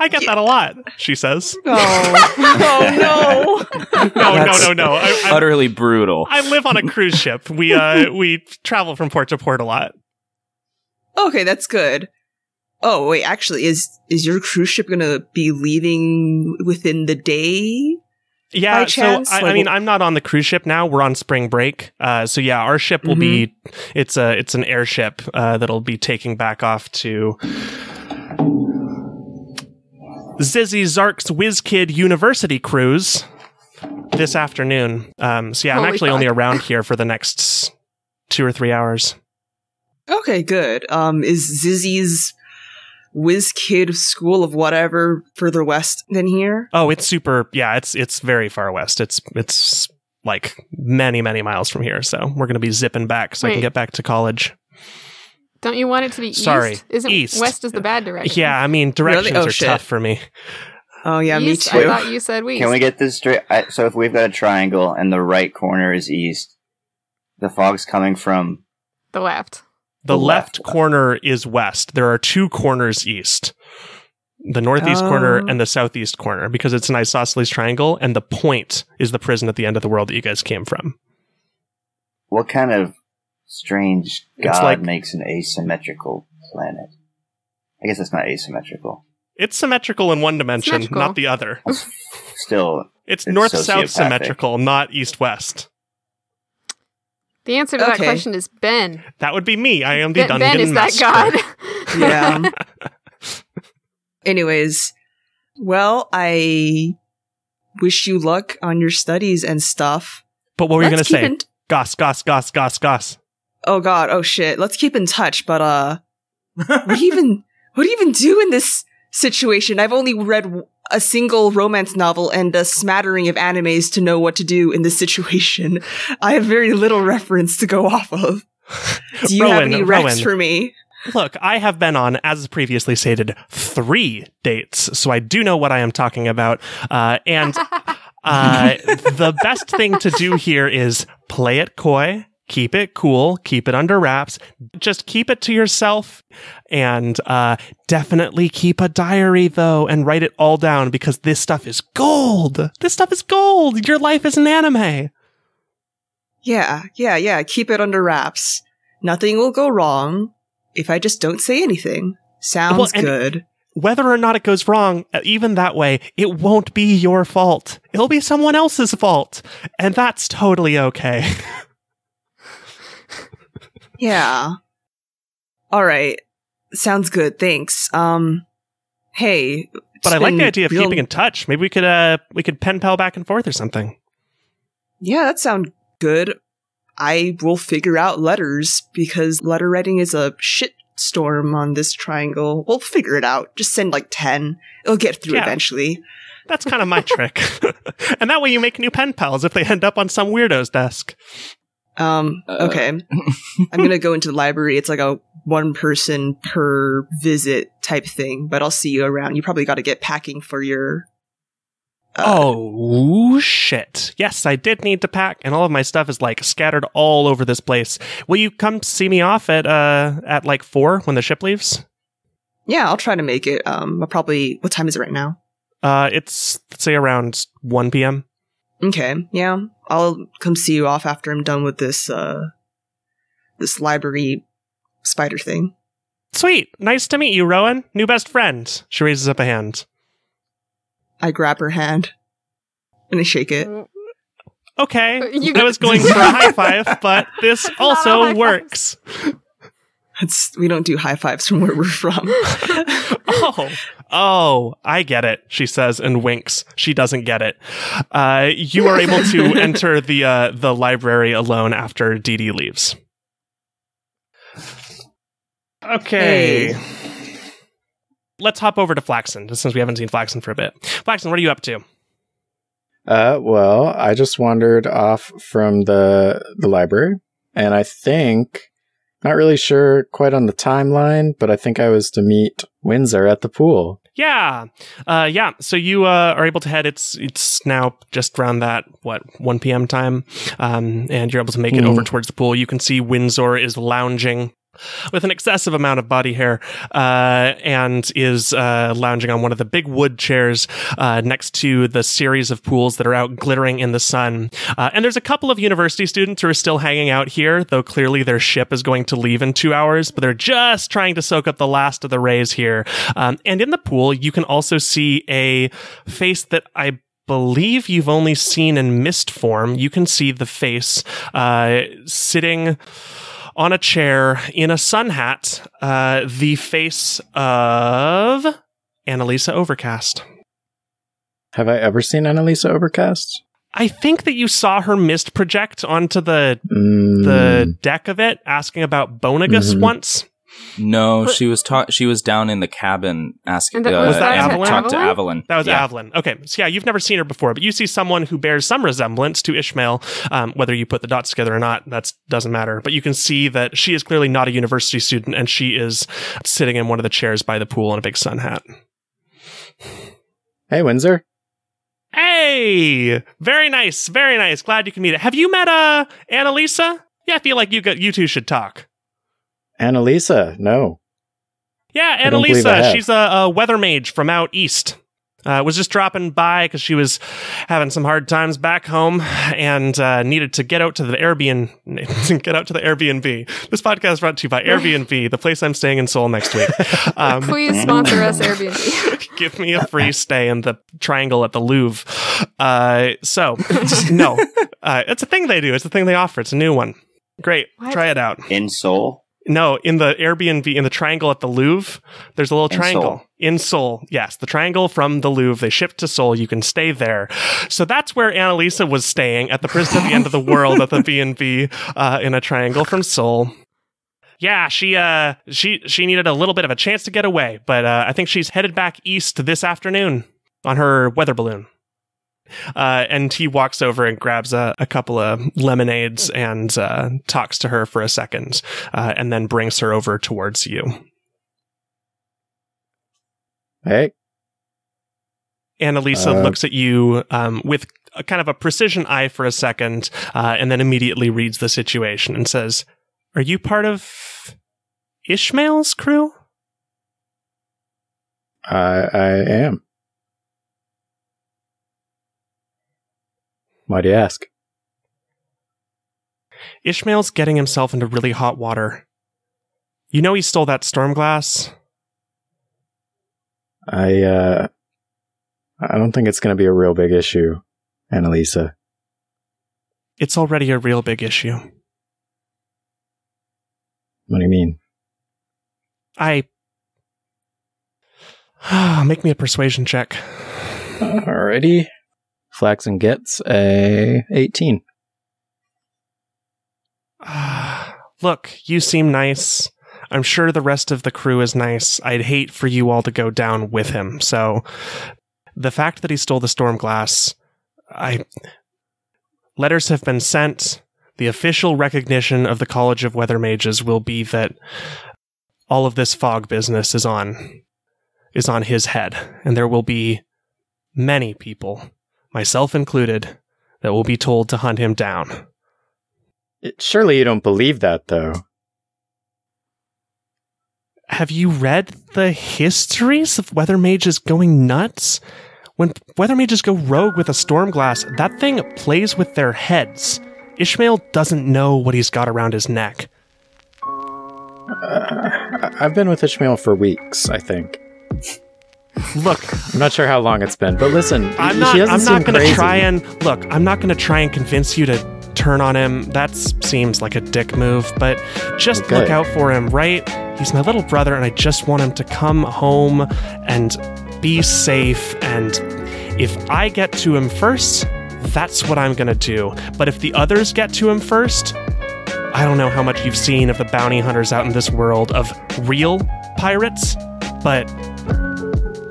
I get that a lot, she says. Oh, oh No, no, That's- no, no. I, I, Utterly brutal. I live on a cruise ship. We uh we travel from port to port a lot. Okay, that's good. Oh wait, actually, is is your cruise ship gonna be leaving within the day? Yeah, so I, I mean, I'm not on the cruise ship now. We're on spring break. Uh, so yeah, our ship will be Mm-hmm. it's a it's an airship uh, that'll be taking back off to Zizzy Zark's WizKid University cruise this afternoon. Um, so yeah, I'm actually fuck. only around here for the next two or three hours. Okay, good. Um, is Zizzy's Whiz Kid School of whatever further west than here? Oh, it's super. Yeah, it's it's very far west. It's it's like many many miles from here. So we're gonna be zipping back so I can get back to college. Don't you want it to be Sorry, east? Isn't east. west is the bad direction? Yeah, I mean directions Oh, are shit. tough for me. Oh yeah, east, me too. I thought you said west. Can we get this straight? I, so if we've got a triangle and the right corner is east, the fog's coming from. the left? The The left, left. corner is west. There are two corners east. The northeast Oh. corner and the southeast corner because it's an isosceles triangle and the point is the prison at the end of the world that you guys came from. What kind of strange god like- makes an asymmetrical planet? I guess it's not asymmetrical. It's symmetrical in one dimension, not the other. Still, It's, It's north south symmetrical, not east west. The answer to that question is Ben. That would be me. I am the Ben, dungeon ben is that master. god. yeah. Anyways, well, I wish you luck on your studies and stuff. But what were you going to say? in- Goss, goss, goss, goss, goss. oh god, oh shit. Let's keep in touch, but uh what do you even what do you even do in this situation? I've only read w- a single romance novel and a smattering of animes to know what to do in this situation. I have very little reference to go off of. Do you have any recs Rowan. for me? Look, I have been on, as previously stated, three dates, so I do know what I am talking about. Uh, and uh, the best thing to do here is play it coy, keep it cool, keep it under wraps, just keep it to yourself, and uh, definitely keep a diary though, and write it all down because this stuff is gold. This stuff is gold. Your life is an anime. Yeah, yeah, yeah. Keep it under wraps. Nothing will go wrong if I just don't say anything. Sounds Well, good. whether or not it goes wrong, uh, even that way, it won't be your fault. It'll be someone else's fault. And that's totally okay. Yeah. All right. Sounds good. Thanks. Um, hey. but I like the idea of real- keeping in touch. Maybe we could uh we could pen pal back and forth or something. Yeah, that sounds good. I will figure out letters because letter writing is a shit storm on this triangle. We'll figure it out. Just send like 10. It'll get through Yeah. eventually. That's kind of my trick. and that way you make new pen pals if they end up on some weirdo's desk. Um, Uh. okay. I'm gonna go into the library. It's like a one person per visit type thing, but I'll see you around. You probably got to get packing for your. uh, oh shit. Yes, I did need to pack and all of my stuff is like scattered all over this place. Will you come see me off at uh at like 4 when the ship leaves? Yeah, I'll try to make it. Um, I'll probably. What time is it right now? Uh it's let's say around 1 p.m. Okay, yeah, I'll come see you off after I'm done with this. Uh, this library spider thing. Sweet. Nice to meet you, Rowan. New best friend. She raises up a hand. I grab her hand and I shake it. Okay. You- I was going for a high five, but this Not a also five. works. It's we don't do high fives from where we're from. Oh, oh, I get it, she says and winks. She doesn't get it. Uh, you are able to enter the uh, the library alone after Dee Dee leaves. Okay. Let's hop over to Flaxen, since we haven't seen Flaxen for a bit. Flaxen, what are you up to? Uh, well, I just wandered off from the the library, and I think not really sure quite on the timeline, but I think I was to meet Windsor at the pool. Yeah, uh, yeah. So you uh, are able to head. It's it's now just around that what one p.m. time, um, and you're able to make it Mhm. over towards the pool. You can see Windsor is lounging with an excessive amount of body hair, uh, and is uh, lounging on one of the big wood chairs uh, next to the series of pools that are out glittering in the sun. Uh, and there's a couple of university students who are still hanging out here, though clearly their ship is going to leave in two hours. But they're just trying to soak up the last of the rays here. Um, and in the pool, you can also see a face that I believe you've only seen in mist form. You can see the face uh, sitting on a chair in a sun hat, uh, the face of Annalisa Overcast. Have I ever seen Annalisa Overcast? I think that you saw her mist project onto the Mm, the deck of it, asking about Bonagus Mhm. once. No, But- she was ta- she was down in the cabin asking And that- uh, was that asking- Avalon? talk to Avalon. That was yeah. Avalon. Okay, so yeah, you've never seen her before, but you see someone who bears some resemblance to Ishmael. Um, whether you put the dots together or not, that doesn't matter. But you can see that she is clearly not a university student, and she is sitting in one of the chairs by the pool in a big sun hat. Hey, Windsor. Hey, very nice, very nice. Glad you can meet it. Have you met uh Annalisa? Yeah, I feel like you got you two should talk. Annalisa. No. Yeah, I don't believe I Annalisa. She's a, a weather mage from out east. Uh, was just dropping by because she was having some hard times back home and uh, needed to get out to the Airbnb. get out to the Airbnb. This podcast is brought to you by Airbnb, the place I'm staying in Seoul next week. Um, Please sponsor us, Airbnb. give me a free stay in the triangle at the Louvre. Uh, so, no, uh, it's a thing they do. It's a thing they offer. It's a new one. Great. What? Try it out. In Seoul? No, in the Airbnb, in the triangle at the Louvre, there's a little In triangle Seoul. in Seoul. Yes, the triangle from the Louvre. They shipped to Seoul. You can stay there. So that's where Annalisa was staying at the prison at the end of the world at the B&B uh, in a triangle from Seoul. Yeah, she uh she she needed a little bit of a chance to get away, but uh, I think she's headed back east this afternoon on her weather balloon. Uh, and he walks over and grabs a, a couple of lemonades and uh, talks to her for a second, uh, and then brings her over towards you. Hey, Annalisa Uh, looks at you um, with a kind of a precision eye for a second, uh, and then immediately reads the situation and says, "Are you part of Ishmael's crew?" I I am. Why do you ask? Ishmael's getting himself into really hot water. You know he stole that storm glass. I uh I don't think it's going to be a real big issue, Annalisa. It's already a real big issue. What do you mean? I make me a persuasion check. Alrighty. Flaxen gets a 18. Look, you seem nice. I'm sure the rest of the crew is nice. I'd hate for you all to go down with him. So, the fact that he stole the storm glass, I. Letters have been sent. The official recognition of the College of Weather Mages will be that all of this fog business is on is on his head, and there will be many people, myself included, that will be told to hunt him down. Surely you don't believe that, though. have you read the histories of weather mages going nuts? When weather mages go rogue with a storm glass, that thing plays with their heads. Ishmael doesn't know what he's got around his neck. I- I've been with Ishmael for weeks, I think. Look, I'm not sure how long it's been, but listen, I'm not. doesn't I'm not going to crazy. try and look. I'm not going to try and convince you to turn on him. That seems like a dick move. But just Okay. look out for him, right? He's my little brother, and I just want him to come home and be safe. And if I get to him first, that's what I'm going to do. But if the others get to him first, I don't know how much you've seen of the bounty hunters out in this world of real pirates, but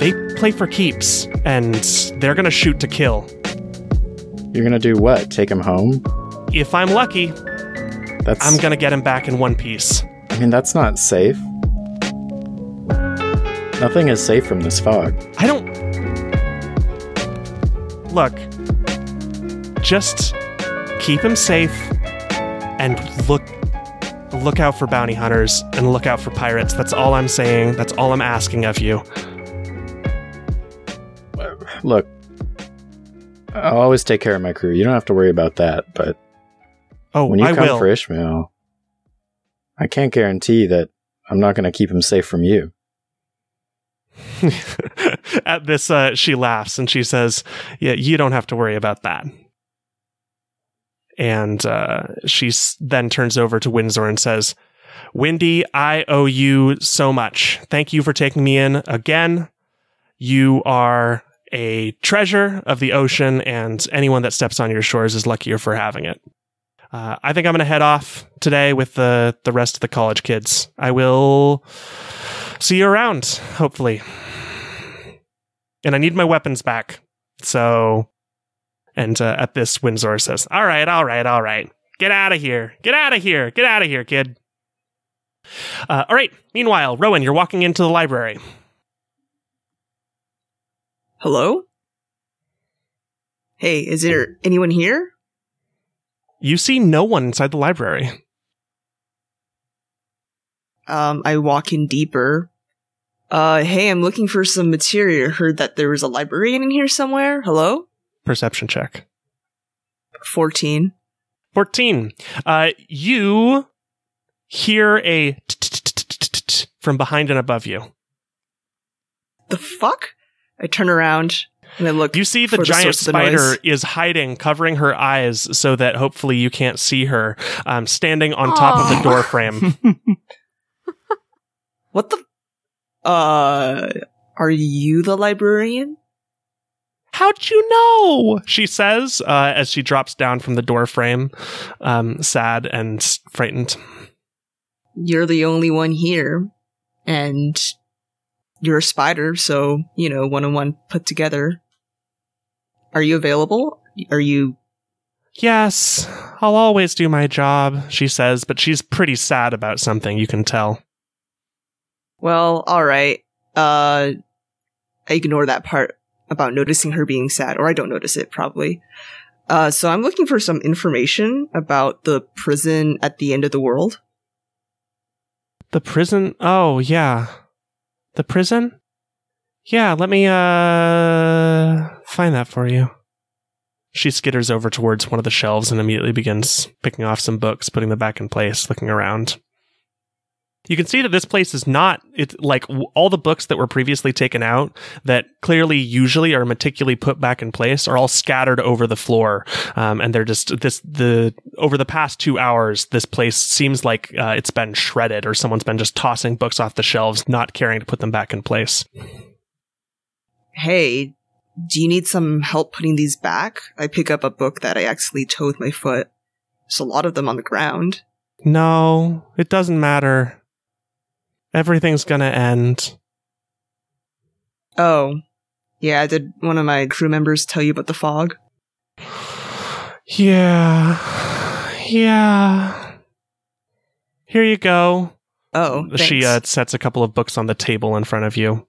they play for keeps and they're to shoot to kill. You're gonna do what? Take him home? If I'm lucky, That's. I'm to get him back in one piece. I mean, that's not safe. Nothing is safe from this fog. I don't. Look, just keep him safe and look look out for bounty hunters and look out for pirates. That's all I'm saying. That's all I'm asking of you. Look, I'll always take care of my crew. You don't have to worry about that. But Oh, when you I come will. for Ishmael, I can't guarantee that I'm not going to keep him safe from you. At this, uh, she laughs and she says, "Yeah, you don't have to worry about that." And uh, she then turns over to Windsor and says, "Windy, I owe you so much. Thank you for taking me in again. You are a treasure of the ocean, and anyone that steps on your shores is luckier for having it." Uh, I think I'm going to head off today with the the rest of the college kids. I will see you around, hopefully. And I need my weapons back. So, and uh, at this, Windsor says, All right, all right, all right. Get out of here. Get out of here. Get out of here, kid. Uh, all right. Meanwhile, Rowan, you're walking into the library. Hello? Hey, is there anyone here? You see no one inside the library. Um, I walk in deeper. Uh, hey, I'm looking for some material. Heard that there was a librarian in here somewhere. Hello? Perception check. 14. 14. Uh, you hear a from behind and above you. The fuck? I turn around and I look. You see the for giant source of the spider is hiding, covering her eyes so that hopefully you can't see her, um, standing on top of the door frame. What the? Uh, are you the librarian? How'd you know? She says uh, as she drops down from the door frame, um, sad and frightened. You're the only one here, and you're a spider, so you know one on one put together. Are you available? Are you Yes, I'll always do my job, she says, but she's pretty sad about something, you can tell. Well, alright. Uh, I ignore that part about noticing her being sad, or I don't notice it, probably. Uh, so I'm looking for some information about the prison at the end of the world. The prison? Oh, yeah. The prison? Yeah, let me, uh, find that for you. She skitters over towards one of the shelves and immediately begins picking off some books, putting them back in place, looking around. You can see that this place is not it's like w- all the books that were previously taken out that clearly usually are meticulously put back in place are all scattered over the floor um, and they're just this the over the past two hours this place seems like uh, it's been shredded or someone's been just tossing books off the shelves not caring to put them back in place Hey, do you need some help putting these back? I pick up a book that I accidentally towed with my foot. There's a lot of them on the ground. no it doesn't matter everything's gonna end Oh. Yeah, did one of my crew members tell you about the fog? yeah yeah here you go Oh, She uh, thanks. sets a couple of books on the table in front of you.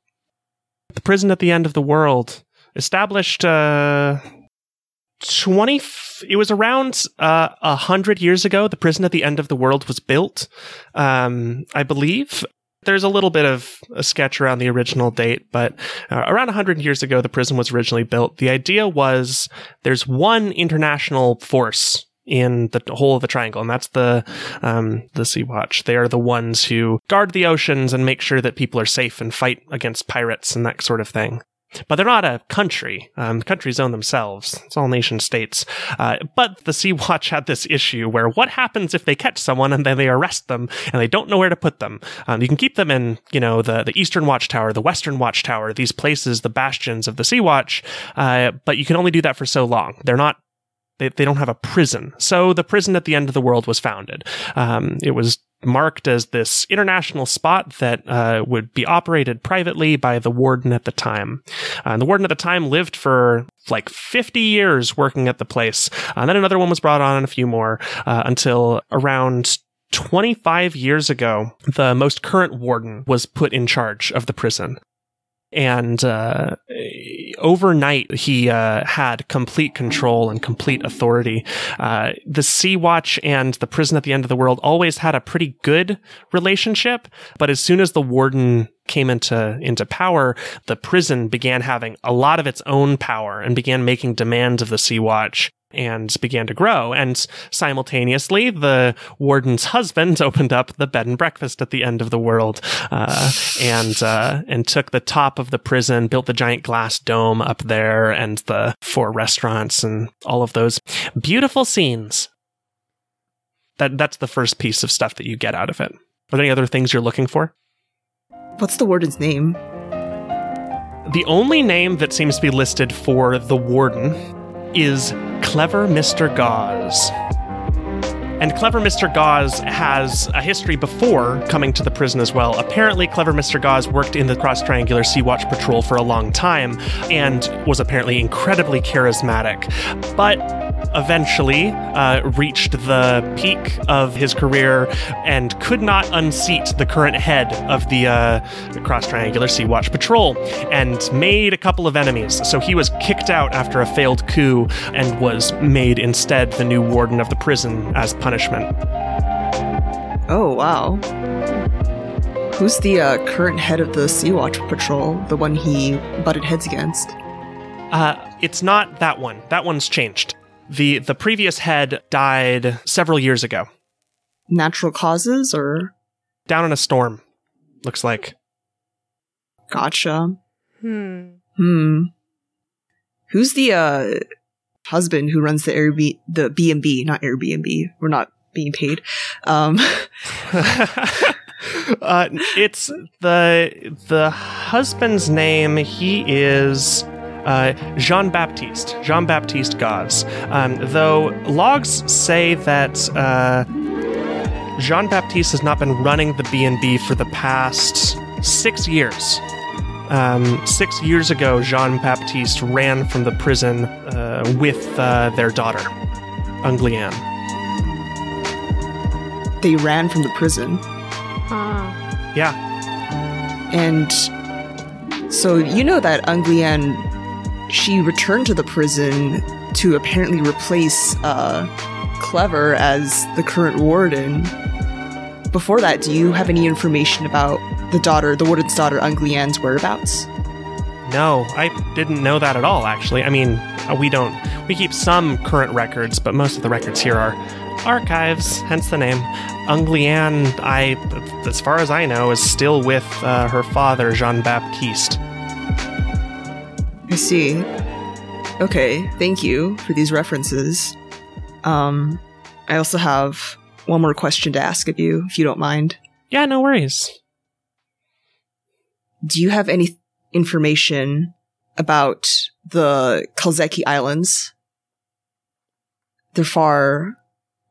The prison at the end of the world, established uh, twenty. F- it was around uh, a hundred years ago. The prison at the end of the world was built, um, I believe. There's a little bit of a sketch around the original date, but uh, around 100 years ago, the prison was originally built. The idea was there's one international force in the whole of the triangle, and that's the um, the Sea Watch. They are the ones who guard the oceans and make sure that people are safe and fight against pirates and that sort of thing. But they're not a country. Um, countries own themselves. It's all nation states. Uh, but the Sea Watch had this issue where what happens if they catch someone and then they arrest them and they don't know where to put them? Um, you can keep them in, you know, the, the Eastern Watchtower, the Western Watchtower, these places, the bastions of the Sea Watch, uh, but you can only do that for so long. They're not they, they don't have a prison. So the prison at the end of the world was founded. Um, it was marked as this international spot that uh, would be operated privately by the warden at the time. Uh, and the warden at the time lived for like 50 years working at the place. And then another one was brought on and a few more uh, until around 25 years ago, the most current warden was put in charge of the prison and uh, overnight he uh, had complete control and complete authority. Uh, the Sea Watch and the prison at the end of the world always had a pretty good relationship, but as soon as the warden came into into power, the prison began having a lot of its own power and began making demands of the Sea Watch and began to grow. And simultaneously, the warden's husband opened up the bed and breakfast at the end of the world, uh, and uh, and took the top of the prison, built the giant glass dome up there, and the four restaurants, and all of those beautiful scenes. That that's the first piece of stuff that you get out of it. Are there any other things you're looking for? What's the warden's name? The only name that seems to be listed for the warden is Clever Mr. Gauze. And Clever Mr. Gauze has a history before coming to the prison as well. Apparently, Clever Mr. Gauze worked in the Cross Triangular Sea Watch Patrol for a long time and was apparently incredibly charismatic. But eventually uh, reached the peak of his career and could not unseat the current head of the, uh, Cross Triangular Sea Watch Patrol and made a couple of enemies. So he was kicked out after a failed coup and was made instead the new warden of the prison as punishment. Oh, wow. Who's the uh, current head of the Sea Watch Patrol? The one he butted heads against? Uh, it's not that one. That one's changed. The the previous head died several years ago. Natural causes or? Down in a storm. Looks like. Gotcha. Hmm. Hmm. Who's the uh husband who runs the Airbnb the B and B, not Airbnb. We're not being paid. Um uh, it's the the husband's name. He is uh, Jean Baptiste. Jean Baptiste Gaz. Um, though logs say that uh, Jean Baptiste has not been running the B and B for the past six years. Um, six years ago, Jean Baptiste ran from the prison uh, with uh, their daughter, Unglian. They ran from the prison. Huh. Yeah, And so you know that Unglian, she returned to the prison to apparently replace uh, Clever as the current warden. Before that, do you have any information about the daughter, the warden's daughter, Unglian's whereabouts? no, I didn't know that at all, actually. I mean, uh, we don't. We keep some current records, but most of the records here are archives, hence the name. Unglian, I, as far as I know, is still with uh, her father, Jean Baptiste. I see. Okay, thank you for these references. Um, I also have one more question to ask of you, if you don't mind. Yeah, no worries. Do you have any information about the Kalzeki Islands? They're far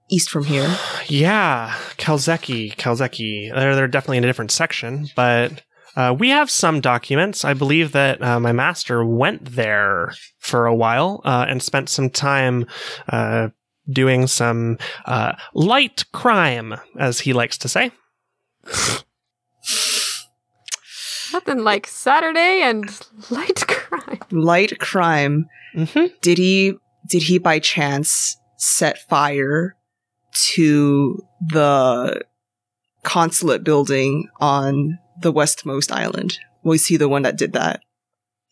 east from here. Yeah, Kalzeki, Kalzeki. They're, they're definitely in a different section, but uh, we have some documents. I believe that uh, my master went there for a while uh, and spent some time uh, doing some uh, light crime, as he likes to say. Nothing like Saturday and light crime. Light crime. hmm Did he did he by chance set fire to the consulate building on the westmost island? Was he the one that did that?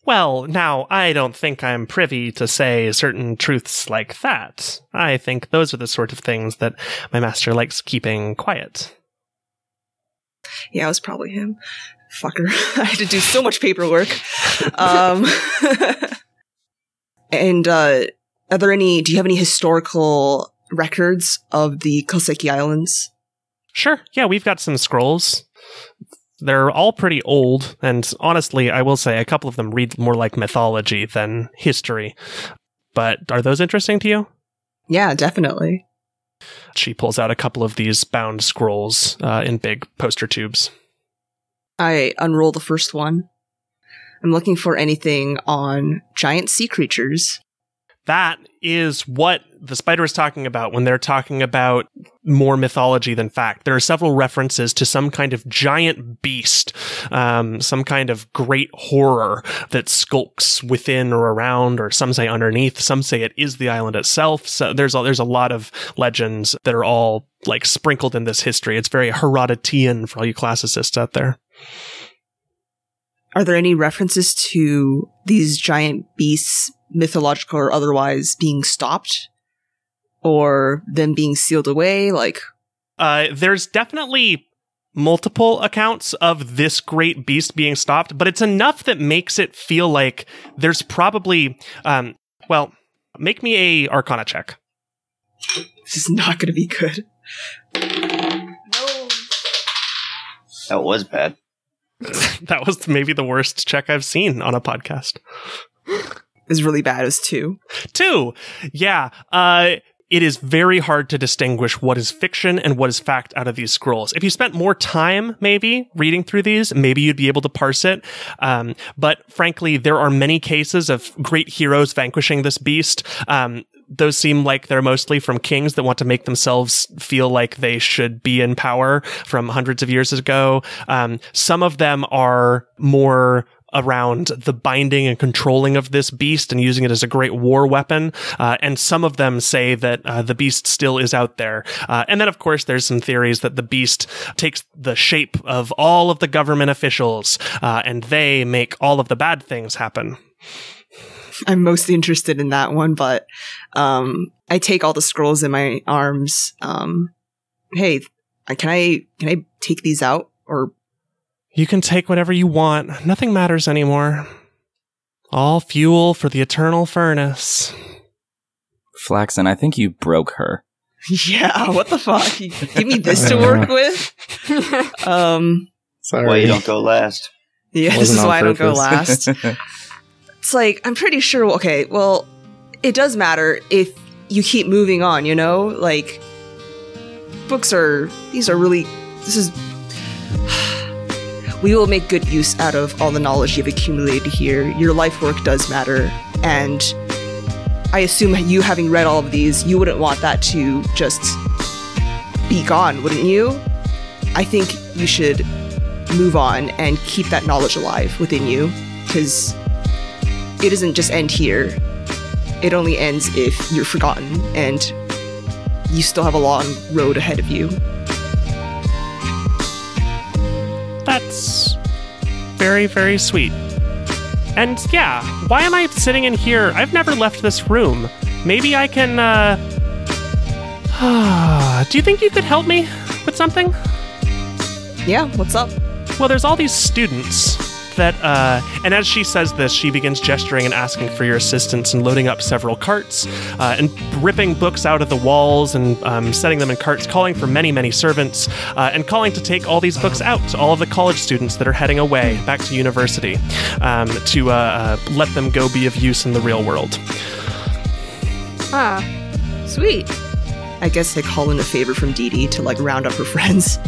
Well, now, I don't think I'm privy to say certain truths like that. I think those are the sort of things that my master likes keeping quiet. Yeah, it was probably him. Fucker. I had to do so much paperwork. Um, and uh, are there any? Do you have any historical records of the Koseki Islands? Sure. Yeah, we've got some scrolls. They're all pretty old, and honestly, I will say a couple of them read more like mythology than history. But are those interesting to you? Yeah, definitely. She pulls out a couple of these bound scrolls uh, in big poster tubes. I unroll the first one. I'm looking for anything on giant sea creatures. That is what the spider is talking about when they're talking about more mythology than fact. There are several references to some kind of giant beast, um, some kind of great horror that skulks within or around, or some say underneath. Some say it is the island itself. So there's a, there's a lot of legends that are all like sprinkled in this history. It's very Herodotean for all you classicists out there. Are there any references to these giant beasts, mythological or otherwise, being stopped? Or them being sealed away? Like, Uh, there's definitely multiple accounts of this great beast being stopped, but it's enough that makes it feel like there's probably, um, well, make me a Arcana check. this is not going to be good. No. That was bad. that was maybe the worst check I've seen on a podcast. It's really bad as two. Two, yeah. Uh, it is very hard to distinguish what is fiction and what is fact out of these scrolls. If you spent more time, maybe reading through these, maybe you'd be able to parse it. Um, but frankly, there are many cases of great heroes vanquishing this beast. Um, those seem like they're mostly from kings that want to make themselves feel like they should be in power from hundreds of years ago. Um, some of them are more around the binding and controlling of this beast and using it as a great war weapon. Uh, and some of them say that uh, the beast still is out there. Uh, and then, of course, there's some theories that the beast takes the shape of all of the government officials uh, and they make all of the bad things happen. I'm mostly interested in that one, but um, I take all the scrolls in my arms. Um, hey, can I can I take these out or You can take whatever you want. Nothing matters anymore. All fuel for the eternal furnace. Flaxen, I think you broke her. yeah? What the fuck? You give me this to work with. Um, Sorry. Why you don't go last? yeah, this is on why I don't go last. it's like I'm pretty sure. Okay, well, it does matter if you keep moving on. You know, like books are. These are really. This is. We will make good use out of all the knowledge you've accumulated here. Your life work does matter, and I assume you having read all of these, you wouldn't want that to just be gone, wouldn't you? I think you should move on and keep that knowledge alive within you, because it doesn't just end here. It only ends if you're forgotten and you still have a long road ahead of you. Very, very sweet. And yeah, why am I sitting in here? I've never left this room. Maybe I can, uh. Do you think you could help me with something? Yeah, what's up? Well, there's all these students that, uh, and as she says this, she begins gesturing and asking for your assistance and loading up several carts uh, and ripping books out of the walls and um, setting them in carts, calling for many, many servants uh, and calling to take all these books out to all of the college students that are heading away back to university um, to uh, uh, let them go be of use in the real world. Ah, sweet. I guess they call in a favor from Dee Dee to like round up her friends.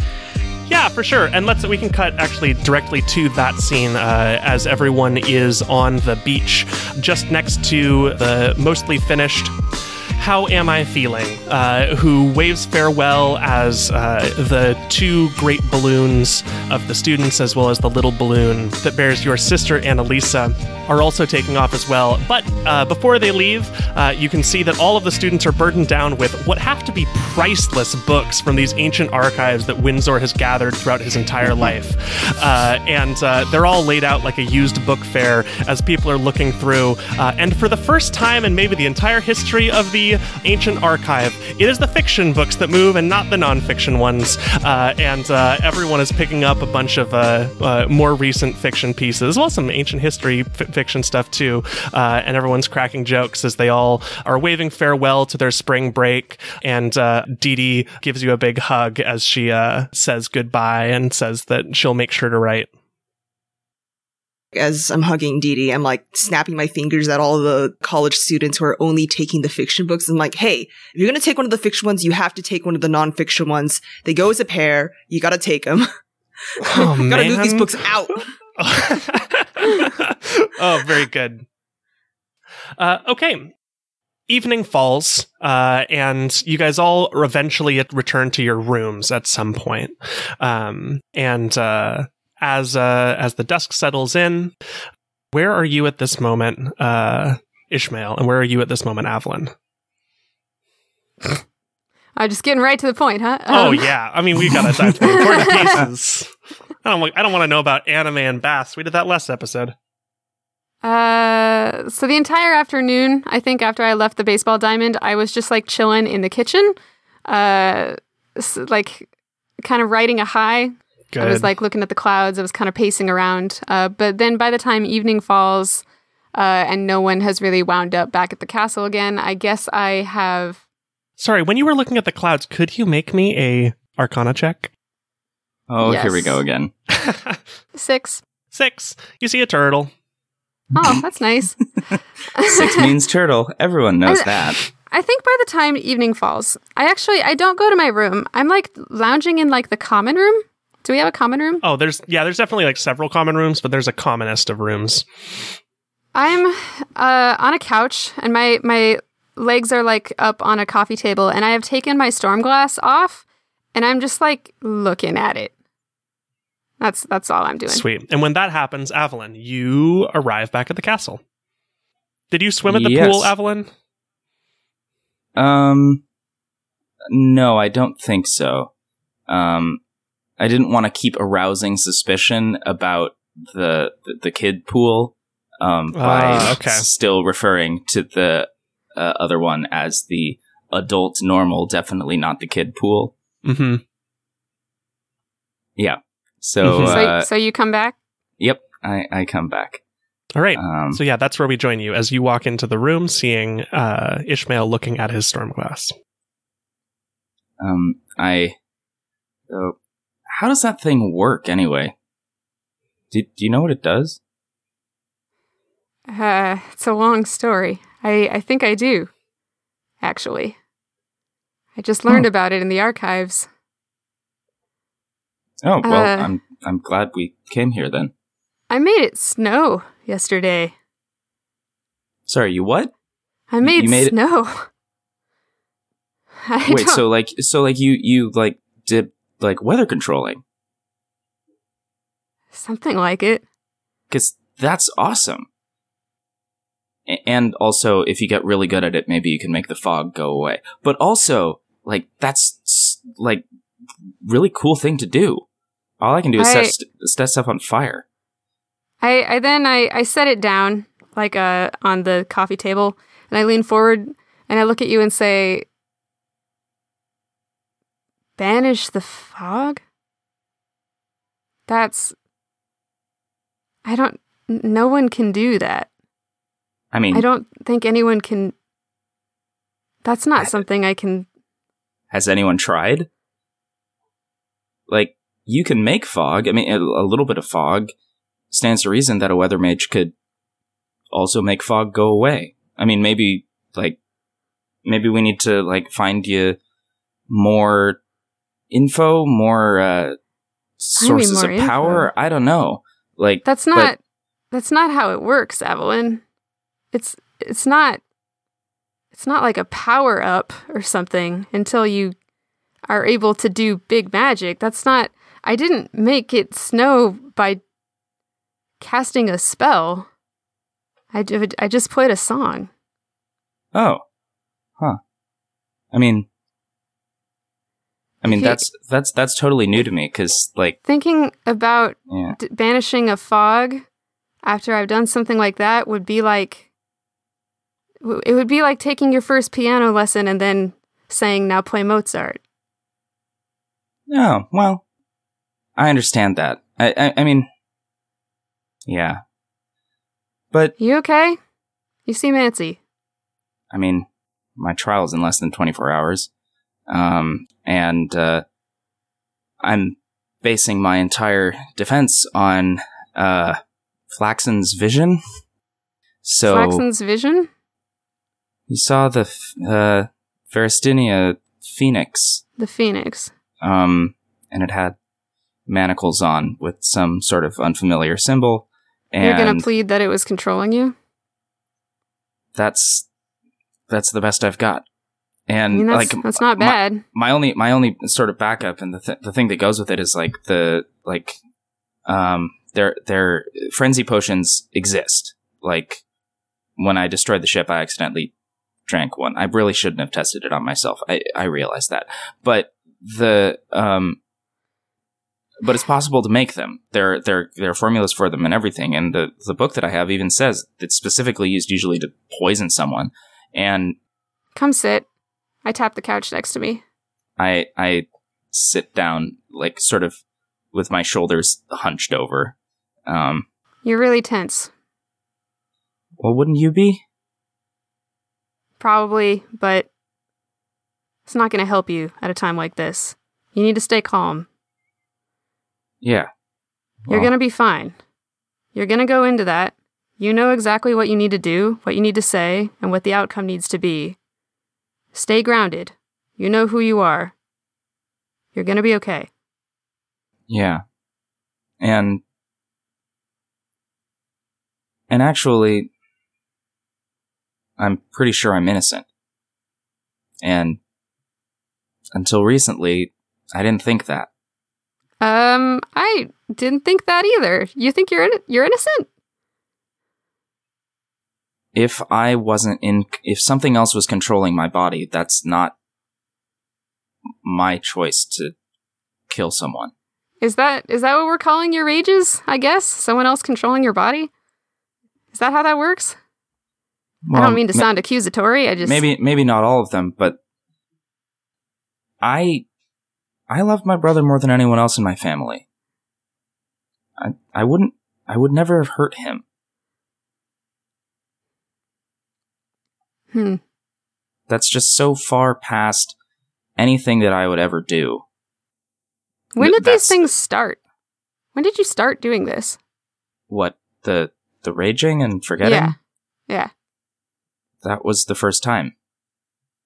Yeah, for sure. And let's we can cut actually directly to that scene uh, as everyone is on the beach, just next to the mostly finished. How am I feeling? Uh, who waves farewell as uh, the two great balloons of the students, as well as the little balloon that bears your sister Annalisa, are also taking off as well. But uh, before they leave, uh, you can see that all of the students are burdened down with what have to be priceless books from these ancient archives that Windsor has gathered throughout his entire life. Uh, and uh, they're all laid out like a used book fair as people are looking through. And for the first time in maybe the entire history of the ancient archive, it is the fiction books that move and not the nonfiction ones. Uh, and everyone is picking up a bunch of more recent fiction pieces, well some ancient history f- fiction stuff too. Uh, and everyone's cracking jokes as they all are waving farewell to their spring break. And uh, Dee Dee gives you a big hug as she uh, says goodbye and says that she'll make sure to write. As I'm hugging Dee Dee, I'm like snapping my fingers at all the college students who are only taking the fiction books. I'm like, hey, if you're going to take one of the fiction ones, you have to take one of the nonfiction ones. They go as a pair. You got to take them. Oh, gotta man. move these books out. oh, very good. Uh, okay. Evening falls, uh, and you guys all eventually return to your rooms at some point. Um, and uh, as uh, as the dusk settles in, where are you at this moment, uh, Ishmael? And where are you at this moment, Avalon? I'm just getting right to the point, huh? oh Um, yeah, I mean we've gotta dive to important pieces. I don't. I don't want to know about anime and baths. We did that last episode. Uh, so the entire afternoon, I think after I left the baseball diamond, I was just like chilling in the kitchen, uh, like kind of riding a high. Good. I was like looking at the clouds. I was kind of pacing around. Uh, but then by the time evening falls, uh, and no one has really wound up back at the castle again, I guess I have. Sorry, when you were looking at the clouds, could you make me a Arcana check? Oh, here we go again. Six. Six. You see a turtle. Oh, that's nice. Six means turtle. Everyone knows I- that. I think by the time evening falls, I actually I don't go to my room. I'm like lounging in like the common room. Do we have a common room? Oh, there's yeah, there's definitely like several common rooms, but there's a commonest of rooms. I'm uh, on a couch and my my legs are like up on a coffee table and I have taken my storm glass off and I'm just like looking at it. That's that's all I'm doing. Sweet. And when that happens, Avalon, you arrive back at the castle. Did you swim at the Yes. pool, Avalon? Um, no, I don't think so. Um, I didn't want to keep arousing suspicion about the the, the kid pool. Um, by Ah, okay. still referring to the uh, other one as the adult normal, definitely not the kid pool. Mm-hmm. So, Mhm. So uh, so you come back? yep, I I come back. All right. Um, So yeah, that's where we join you as you walk into the room, seeing uh, Ishmael looking at his storm glass. Um, I. So, how does that thing work anyway? Do, do you know what it does? Uh, it's a long story. I I think I do. Actually. I just learned Oh. about it in the archives. Oh well, Uh, I'm I'm glad we came here then. I made it snow yesterday. Sorry, you what? I made, you made it- snow. I Wait, so like so like you you like did like weather controlling something like it. cuz that's awesome. And also if you get really good at it maybe you can make the fog go away. But also like that's like really cool thing to do. All I can do is I- set, st- set stuff on fire. I, I then I, I set it down like uh on the coffee table and I lean forward and I look at you and say Banish the fog? That's I don't no one can do that. I mean, I don't think anyone can That's not something I can has anyone tried? Like, you can make fog. I mean, a, a little bit of fog stands to reason that a weather mage could also make fog go away. I mean, maybe, like, maybe we need to, like, find you more info, more, uh, sources more of power. I don't know. Like, That's but- not that's not how it works, Evelyn. It's it's not it's not like a power up or something until you are able to do big magic. That's not I didn't make it snow by casting a spell. I, I just played a song. oh, huh. I mean, I mean, you- that's, that's, that's totally new to me, cause, like, Thinking about yeah. d- banishing a fog after I've done something like that would be like w- it would be like taking your first piano lesson and then saying now play Mozart. Oh, well, I understand that. I, I, I mean, yeah. But, You okay? You seem antsy. I mean, my trial's in less than 24 hours. Um, and, uh, I'm basing my entire defense on, uh, Flaxen's vision. So, Flaxen's vision? you saw the, uh, Veristinia phoenix, The phoenix. um, and it had manacles on with some sort of unfamiliar symbol. And You're gonna plead that it was controlling you? that's that's the best I've got. I And mean that's like that's not my- bad. my only my only sort of backup and the th- the thing that goes with it is like the like um their their frenzy potions exist. Like when I destroyed the ship, I accidentally drank one. I really shouldn't have tested it on myself. I I realize that, but the um. But it's possible to make them. There, there, there are formulas for them and everything. And the the book that I have even says it's specifically used usually to poison someone. And Come sit. I tap the couch next to me. I I sit down like sort of with my shoulders hunched over. Um, You're really tense. well, wouldn't you be? Probably, but it's not gonna help you at a time like this. You need to stay calm. Yeah. You're going to be fine. You're going to go into that. You know exactly what you need to do, what you need to say, and what the outcome needs to be. Stay grounded. You know who you are. You're going to be okay. Yeah. And and actually, I'm pretty sure I'm innocent. And until recently, I didn't think that. Um, I didn't think that either. You think you're in- you're innocent? If I wasn't in, if something else was controlling my body, that's not my choice to kill someone. Is that is that what we're calling your rages? I guess someone else controlling your body. Is that how that works? I don't mean to ma- sound accusatory. I just maybe maybe not all of them, but I I love my brother more than anyone else in my family. I I wouldn't I would never have hurt him. Hmm. That's just so far past anything that I would ever do. When did these things start? When did you start doing this? What the the raging and forgetting? Yeah. Yeah. That was the first time.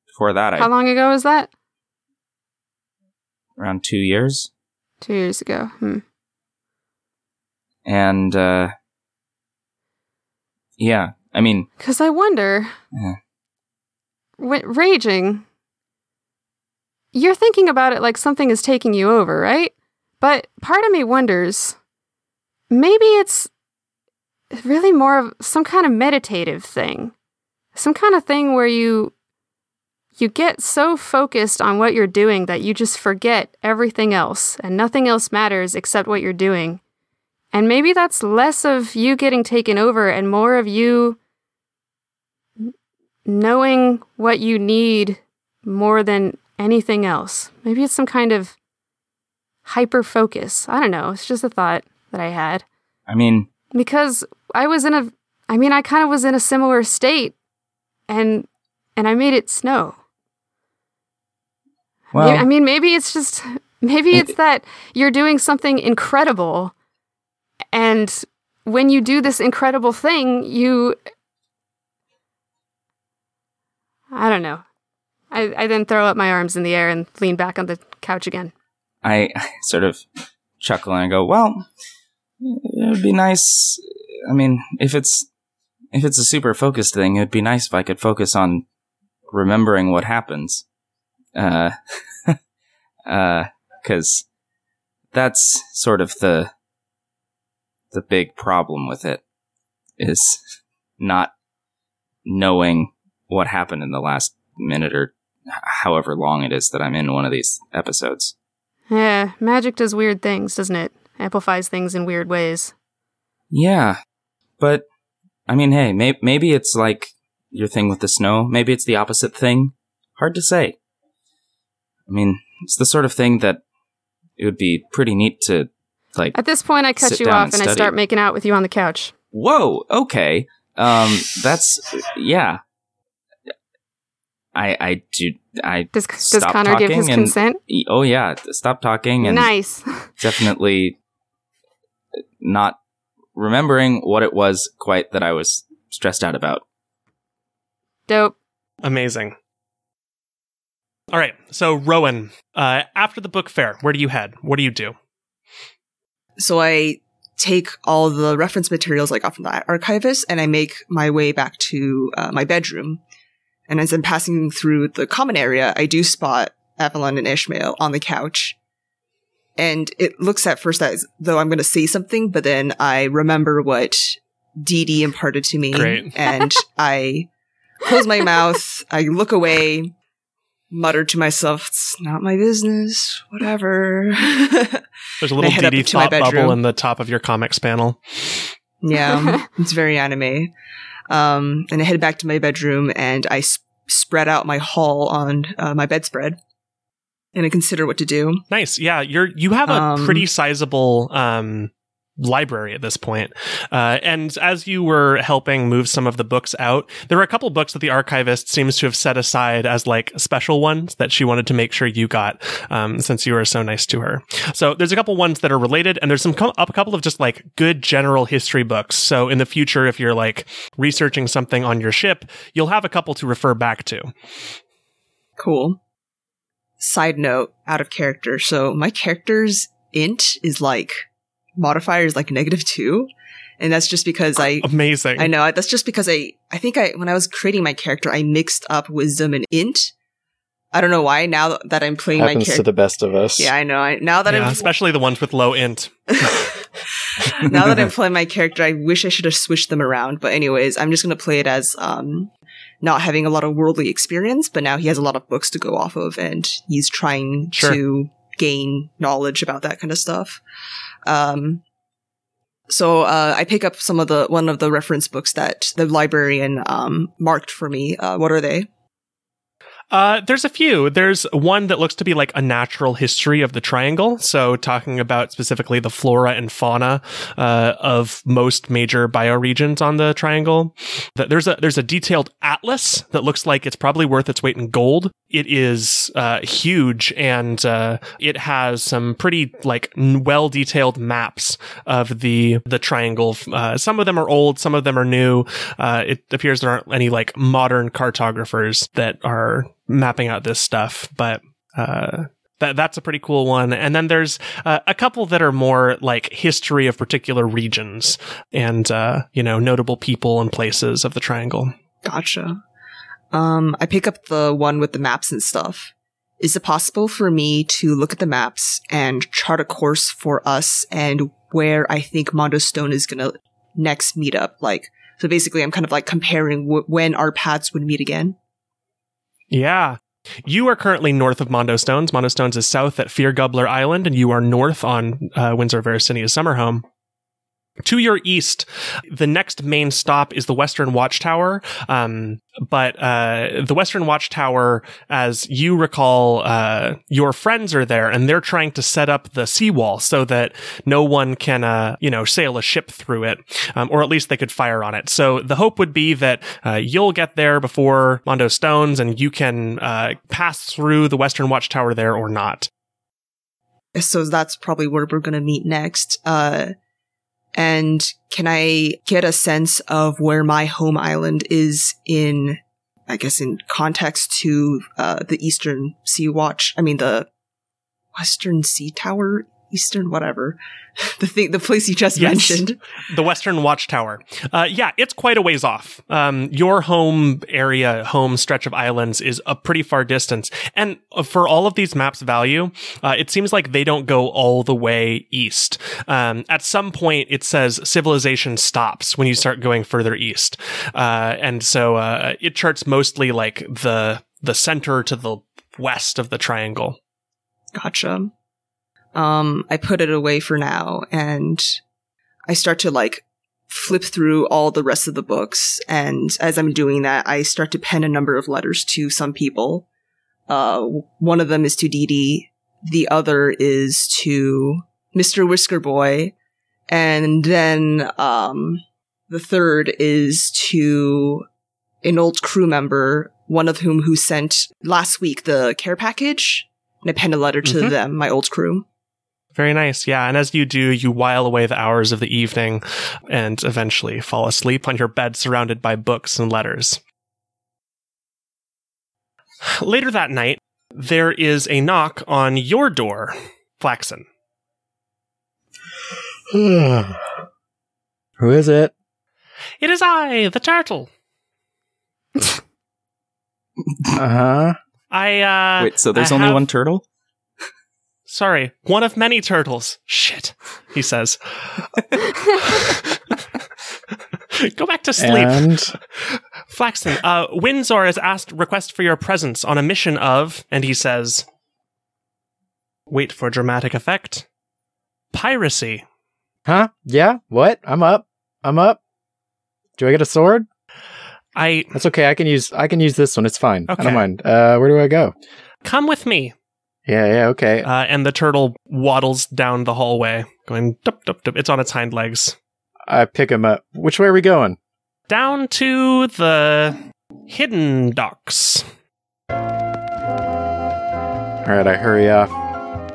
Before that, I How long ago was that? around two years. Two years ago. Hmm. And uh yeah, I mean, Because I wonder, Yeah. When raging, you're thinking about it like something is taking you over, right? But part of me wonders, maybe it's really more of some kind of meditative thing, some kind of thing where you you get so focused on what you're doing that you just forget everything else and nothing else matters except what you're doing. And maybe that's less of you getting taken over and more of you knowing what you need more than anything else. Maybe it's some kind of hyper focus. I don't know. It's just a thought that I had I mean, because I was in a I mean I kind of was in a similar state and and I made it snow. well, Maybe- I mean maybe it's just maybe it's that you're doing something incredible and when you do this incredible thing you I don't know. I, I then throw up my arms in the air and lean back on the couch again. I sort of chuckle and I go, "Well, it would be nice. I mean, if it's if it's a super focused thing, it'd be nice if I could focus on remembering what happens, uh, uh, because that's sort of the the big problem with it is not knowing what happened in the last minute or however long it is that I'm in one of these episodes." Yeah, magic does weird things, doesn't it? Amplifies things in weird ways. Yeah, but I mean, hey, may- maybe it's like your thing with the snow. Maybe it's the opposite thing. Hard to say. I mean, it's the sort of thing that it would be pretty neat to like. At this point, I cut you off and and I start making out with you on the couch. Whoa, okay, um, that's yeah. I I do I Does, does Connor give his and- consent? oh yeah. Stop talking and Nice. definitely not remembering what it was quite that I was stressed out about. Dope. Amazing. All right. So, Rowan, uh, after the book fair, where do you head? What do you do? So I take all the reference materials I got from the archivist and I make my way back to uh, my bedroom. And as I'm passing through the common area, I do spot Avalon and Ishmael on the couch. And it looks at first as though I'm going to say something, but then I remember what Dee Dee imparted to me. Great. And I close my mouth, I look away, mutter to myself, it's not my business, whatever. There's a little head up DD thought bubble in the top of your comics panel. Yeah, it's very anime. Um, and I head back to my bedroom and I s- spread out my haul on uh, my bedspread and I consider what to do. Nice. Yeah, you're you have a Um, pretty sizable um library at this point. Uh, and as you were helping move some of the books out, there were a couple books that the archivist seems to have set aside as like special ones that she wanted to make sure you got um, since you were so nice to her. So there's a couple ones that are related, and there's some co- a couple of just like good general history books. So in the future, if you're like researching something on your ship, you'll have a couple to refer back to. Cool. Side note, out of character. So my character's int is like modifier is like negative two. And that's just because I Amazing. I know that's just because I I think I when I was creating my character I mixed up wisdom and int. I don't know why. Now that I'm playing my Happens to the best of us. yeah, I know. I, now that Yeah, I'm especially the ones with low int. now that I'm playing my character, I wish I should have switched them around. But anyways, I'm just gonna play it as um not having a lot of worldly experience, but now he has a lot of books to go off of, and he's trying Sure. to gain knowledge about that kind of stuff. Um, so uh, I pick up some of the one of the reference books that the librarian um marked for me. Uh, what are they? Uh, there's a few. There's one that looks to be like a natural history of the triangle. So talking about specifically the flora and fauna uh, of most major bioregions on the triangle. There's a there's a detailed atlas that looks like it's probably worth its weight in gold. It is uh, huge and uh, it has some pretty like well detailed maps of the the triangle. Uh, some of them are old, some of them are new. Uh, it appears there aren't any like modern cartographers that are mapping out this stuff, but uh, That that's a pretty cool one. And then there's uh, a couple that are more like history of particular regions and uh, you know notable people and places of the triangle. Gotcha. Um, I pick up the one with the maps and stuff. Is it possible for me to look at the maps and chart a course for us and where I think Mondo Stone is gonna next meet up? Like, so basically, I'm kind of like comparing w- when our paths would meet again. Yeah. You are currently north of Mondo Stones. Mondo Stones is south at Fear Gubbler Island, and you are north on uh, Windsor Veristinia's summer home. To your east, the next main stop is the Western Watchtower. Um, but uh, the Western Watchtower, as you recall, uh, your friends are there, and they're trying to set up the seawall so that no one can, uh, you know, sail a ship through it, um, or at least they could fire on it. So the hope would be that uh, you'll get there before Mondo Stones, and you can uh, pass through the Western Watchtower there or not. So that's probably where we're gonna meet next. And can I get a sense of where my home island is in, I guess, in context to uh, the Eastern Sea Watch? I mean, the Western Sea Tower, Eastern, whatever. The thing, the place you just Yes. mentioned. The Western Watchtower. Uh, yeah, it's quite a ways off. Um, your home area, home stretch of islands is a pretty far distance. And uh, for all of these maps' value, uh, it seems like they don't go all the way east. Um, at some point, it says civilization stops when you start going further east. Uh, and so uh, it charts mostly like the the center to the west of the triangle. Gotcha. Um, I put it away for now and I start to like flip through all the rest of the books. And as I'm doing that, I start to pen a number of letters to some people. Uh, one of them is to Dee Dee. The other is to Mr. Whisker Boy. And then, um, the third is to an old crew member, one of whom who sent last week the care package. And I penned a letter to Mhm. them, my old crew. Very nice. Yeah. And as you do, you while away the hours of the evening and eventually fall asleep on your bed surrounded by books and letters. Later that night, there is a knock on your door, Flaxen. Who is it? It is I, the turtle. Uh huh. I, uh. Wait, so there's I only have- one turtle? Sorry, one of many turtles. Shit, he says. Go back to sleep. And Flaxen, uh, Windsor has asked request for your presence on a mission of, and he says, wait for dramatic effect, piracy. huh? Yeah. What? I'm up. I'm up. Do I get a sword? I That's okay. I can use. I can use this one. It's fine. I Okay. don't mind. Uh, where do I go? come with me. Yeah. Yeah. Okay. Uh, and the turtle waddles down the hallway, going dup dup dup. It's on its hind legs. I pick him up. Which way are we going? Down to the hidden docks. All right. I hurry off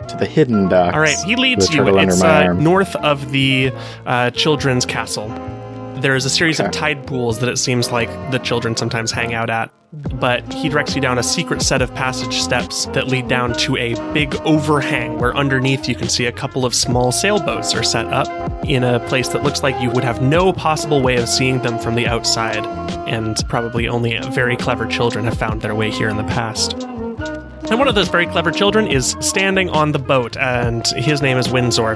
to the hidden docks. All right, he leads you. It's uh, north of the uh, children's castle. There is a series of tide pools that it seems like the children sometimes hang out at. But he directs you down a secret set of passage steps that lead down to a big overhang where underneath you can see a couple of small sailboats are set up in a place that looks like you would have no possible way of seeing them from the outside. And probably only very clever children have found their way here in the past. And one of those very clever children is standing on the boat, and his name is Windsor.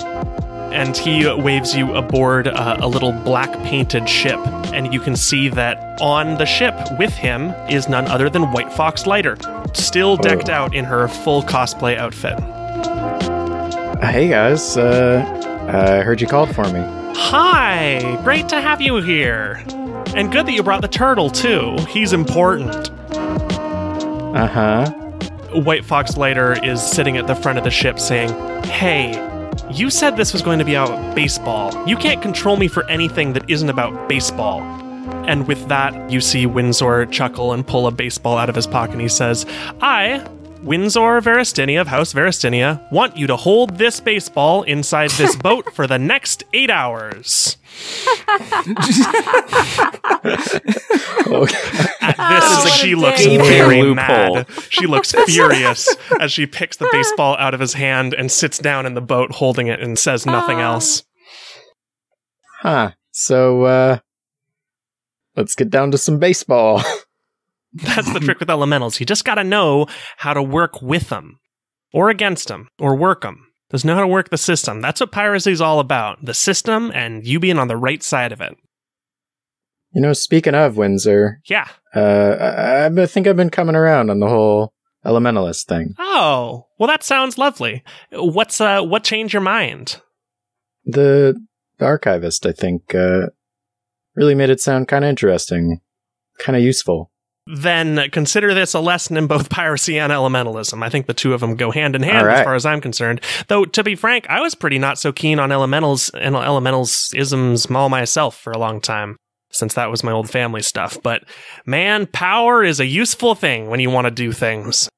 And he waves you aboard uh, a little black painted ship. And you can see that on the ship with him is none other than White Fox Lighter, still decked out in her full cosplay outfit. Hey guys. Uh, I heard you called for me. Hi! Great to have you here! And good that you brought the turtle, too. He's important. Uh huh. White Fox Lighter is sitting at the front of the ship saying, Hey, you said this was going to be about baseball. You can't control me for anything that isn't about baseball. And with that, you see Windsor chuckle and pull a baseball out of his pocket and he says, I, Windsor Veristinia of House Veristinia, want you to hold this baseball inside this boat for the next eight hours. Okay. At Oh, this, what a she looks Dang. very Loophole. mad. She looks furious as she picks the baseball out of his hand and sits down in the boat holding it and says nothing Ah. else. Huh. So, uh, let's get down to some baseball. That's the trick with elementals. You just got to know how to work with them or against them or work them. Just know how to work the system. That's what piracy is all about. The system and you being on the right side of it. you know, speaking of Windsor, Yeah. uh, I, I think I've been coming around on the whole elementalist thing. Oh, well, that sounds lovely. What's uh, what changed your mind? The, the archivist, I think, uh, really made it sound kind of interesting, kind of useful. Then consider this a lesson in both piracy and elementalism. I think the two of them go hand in hand All as far as I'm concerned. Though, to be frank, I was pretty not so keen on elementals and elementals isms all myself for a long time, since that was my old family stuff. But man, power is a useful thing when you want to do things.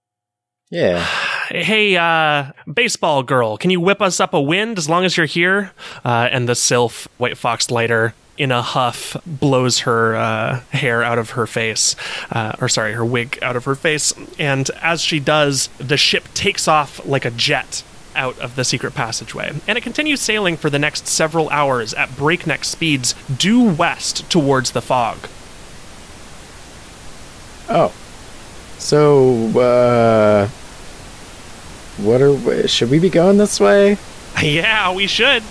Yeah. Hey, uh, baseball girl, can you whip us up a wind as long as you're here? Uh, and the sylph, White Fox Lighter, in a huff, blows her uh, hair out of her face, uh, or sorry, her wig out of her face. And as she does, the ship takes off like a jet out of the secret passageway, and it continues sailing for the next several hours at breakneck speeds due west towards the fog. Oh. So, uh, what are, We, should we be going this way? yeah, we should.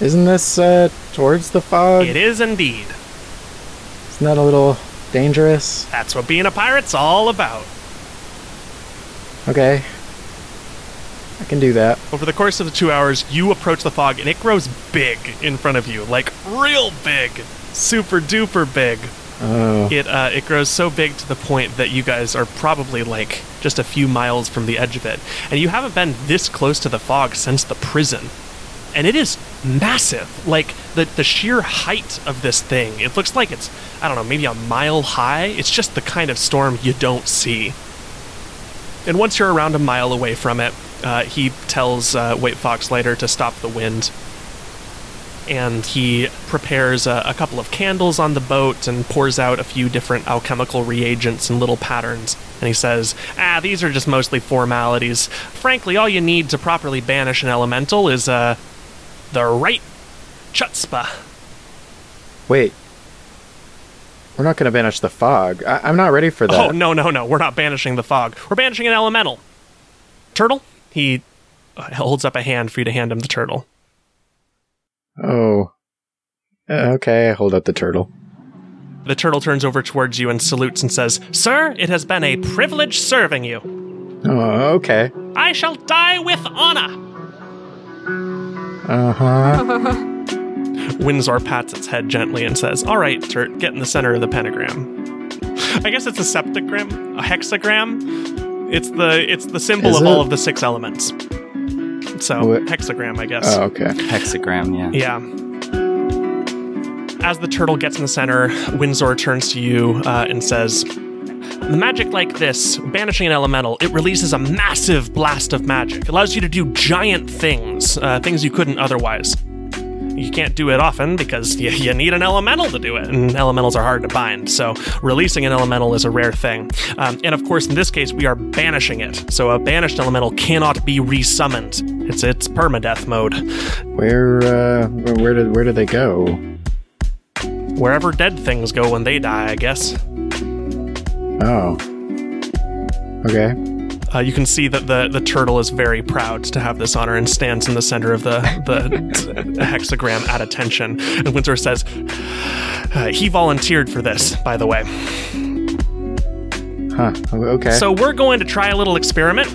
Isn't this, uh, towards the fog? It is indeed. Isn't that a little dangerous? That's what being a pirate's all about. Okay. I can do that. Over the course of the two hours, you approach the fog and it grows big in front of you, like real big, super duper big. Oh. It uh, it grows so big to the point that you guys are probably like just a few miles from the edge of it, and you haven't been this close to the fog since the prison. And it is massive. Like the the sheer height of this thing, it looks like it's I don't know, maybe a mile high. It's just the kind of storm you don't see. And once you're around a mile away from it, uh, he tells uh, White Fox later to stop the wind. And he prepares a, a couple of candles on the boat and pours out a few different alchemical reagents and little patterns. And he says, Ah, these are just mostly formalities. Frankly, all you need to properly banish an elemental is uh, the right chutzpah. Wait. We're not going to banish the fog. I- I'm not ready for that. Oh, no, no, no. We're not banishing the fog. We're banishing an elemental. Turtle? He uh, holds up a hand for you to hand him the turtle. Oh. Uh, okay, I hold up the turtle. The turtle turns over towards you and salutes and says, Sir, it has been a privilege serving you. Oh, okay. I shall die with honor. Uh huh. Windsor pats its head gently and says, All right, Turt, get in the center of the pentagram. I guess it's a septagram, a hexagram. It's the it's the symbol Is of all of the six elements. So What? hexagram, I guess. Oh, okay. Hexagram, yeah. Yeah. As the turtle gets in the center, Windsor turns to you uh, and says, The magic like this, banishing an elemental, it releases a massive blast of magic. It allows you to do giant things, uh, things you couldn't otherwise. You can't do it often because you, you need an elemental to do it, and elementals are hard to bind. So, releasing an elemental is a rare thing. Um, and of course, in this case, we are banishing it. So, a banished elemental cannot be resummoned. It's it's permadeath mode. Where, uh, where did, where did they go? Wherever dead things go when they die, I guess. Oh. Okay. Uh, you can see that the, the turtle is very proud to have this honor and stands in the center of the, the hexagram at attention. And Windsor says, uh, he volunteered for this, by the way. Huh. Okay. So we're going to try a little experiment.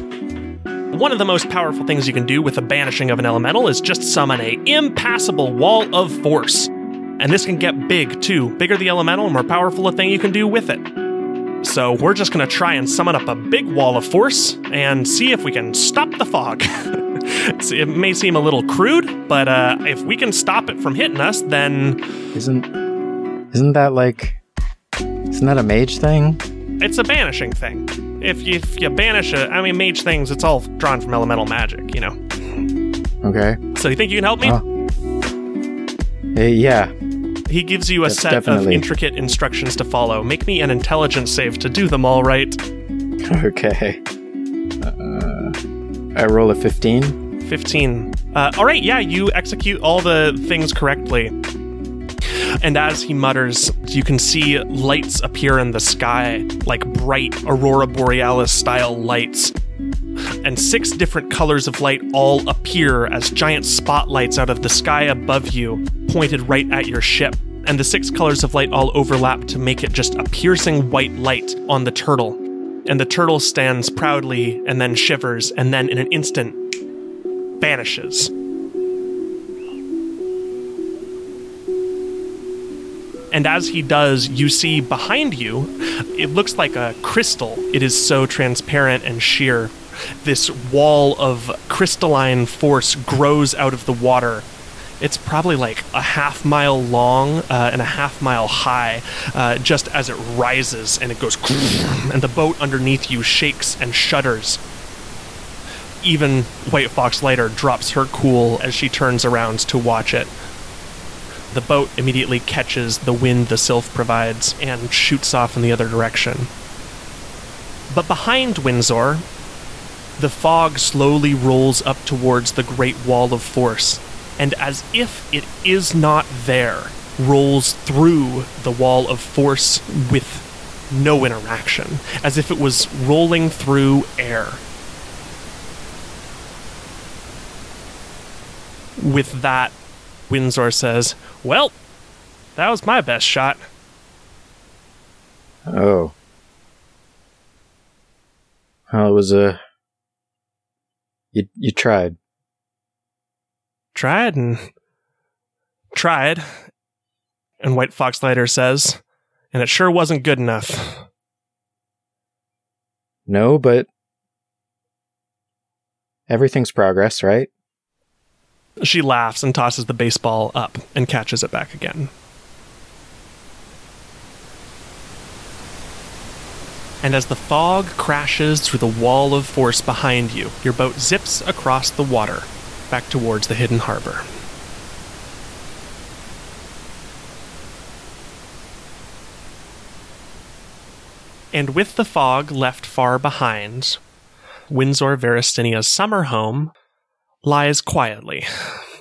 One of the most powerful things you can do with the banishing of an elemental is just summon a impassable wall of force. And this can get big too. Bigger the elemental, more powerful a thing you can do with it. So we're just going to try and summon up a big wall of force and see if we can stop the fog. It may seem a little crude, but uh, if we can stop it from hitting us, then isn't, isn't that like, isn't that a mage thing? it's a banishing thing. If you, if you banish it, I mean, mage things, it's all drawn from elemental magic, you know. Okay. So you think you can help me? Uh, yeah. He gives you a That's set of intricate instructions to follow. Make me an intelligence save to do them all right. Okay. Uh, I roll a 15. 15. Uh, all right, yeah, you execute all the things correctly. And as he mutters, you can see lights appear in the sky, like bright Aurora Borealis style lights. And six different colors of light all appear as giant spotlights out of the sky above you, pointed right at your ship. And the six colors of light all overlap to make it just a piercing white light on the turtle. And the turtle stands proudly and then shivers, and then in an instant vanishes. And as he does, you see behind you, it looks like a crystal. It is so transparent and sheer. This wall of crystalline force grows out of the water. It's probably like a half mile long uh, and a half mile high, uh, just as it rises and it goes, and the boat underneath you shakes and shudders even White Fox Lighter drops her cool as she turns around to watch it. The boat immediately catches the wind the sylph provides and shoots off in the other direction. But behind Windsor, the fog slowly rolls up towards the great wall of force, and as if it is not there, rolls through the wall of force with no interaction, as if it was rolling through air. With that, Windsor says, Well, that was my best shot. Oh. Well, it was a. You you tried. Tried and tried. And White Fox Lighter says, and it sure wasn't good enough. No, but everything's progress, right? She laughs and tosses the baseball up and catches it back again. And as the fog crashes through the wall of force behind you, your boat zips across the water back towards the hidden harbor. And with the fog left far behind, Windsor Veristinia's summer home lies quietly.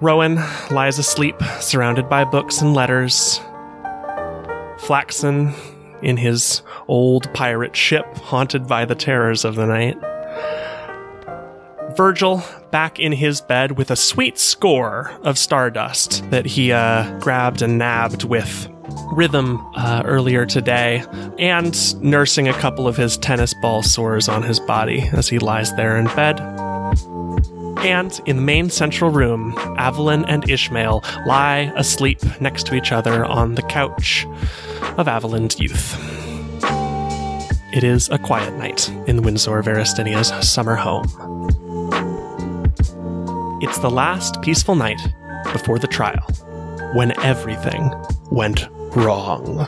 Rowan lies asleep, surrounded by books and letters. Flaxen in his old pirate ship, haunted by the terrors of the night. Virgil back in his bed with a sweet score of stardust that he uh, grabbed and nabbed with rhythm uh, earlier today, and nursing a couple of his tennis ball sores on his body as he lies there in bed. And in the main central room, Avalon and Ishmael lie asleep next to each other on the couch of Avalon's youth. It is a quiet night in Windsor Veristinia's summer home. It's the last peaceful night before the trial, when everything went wrong.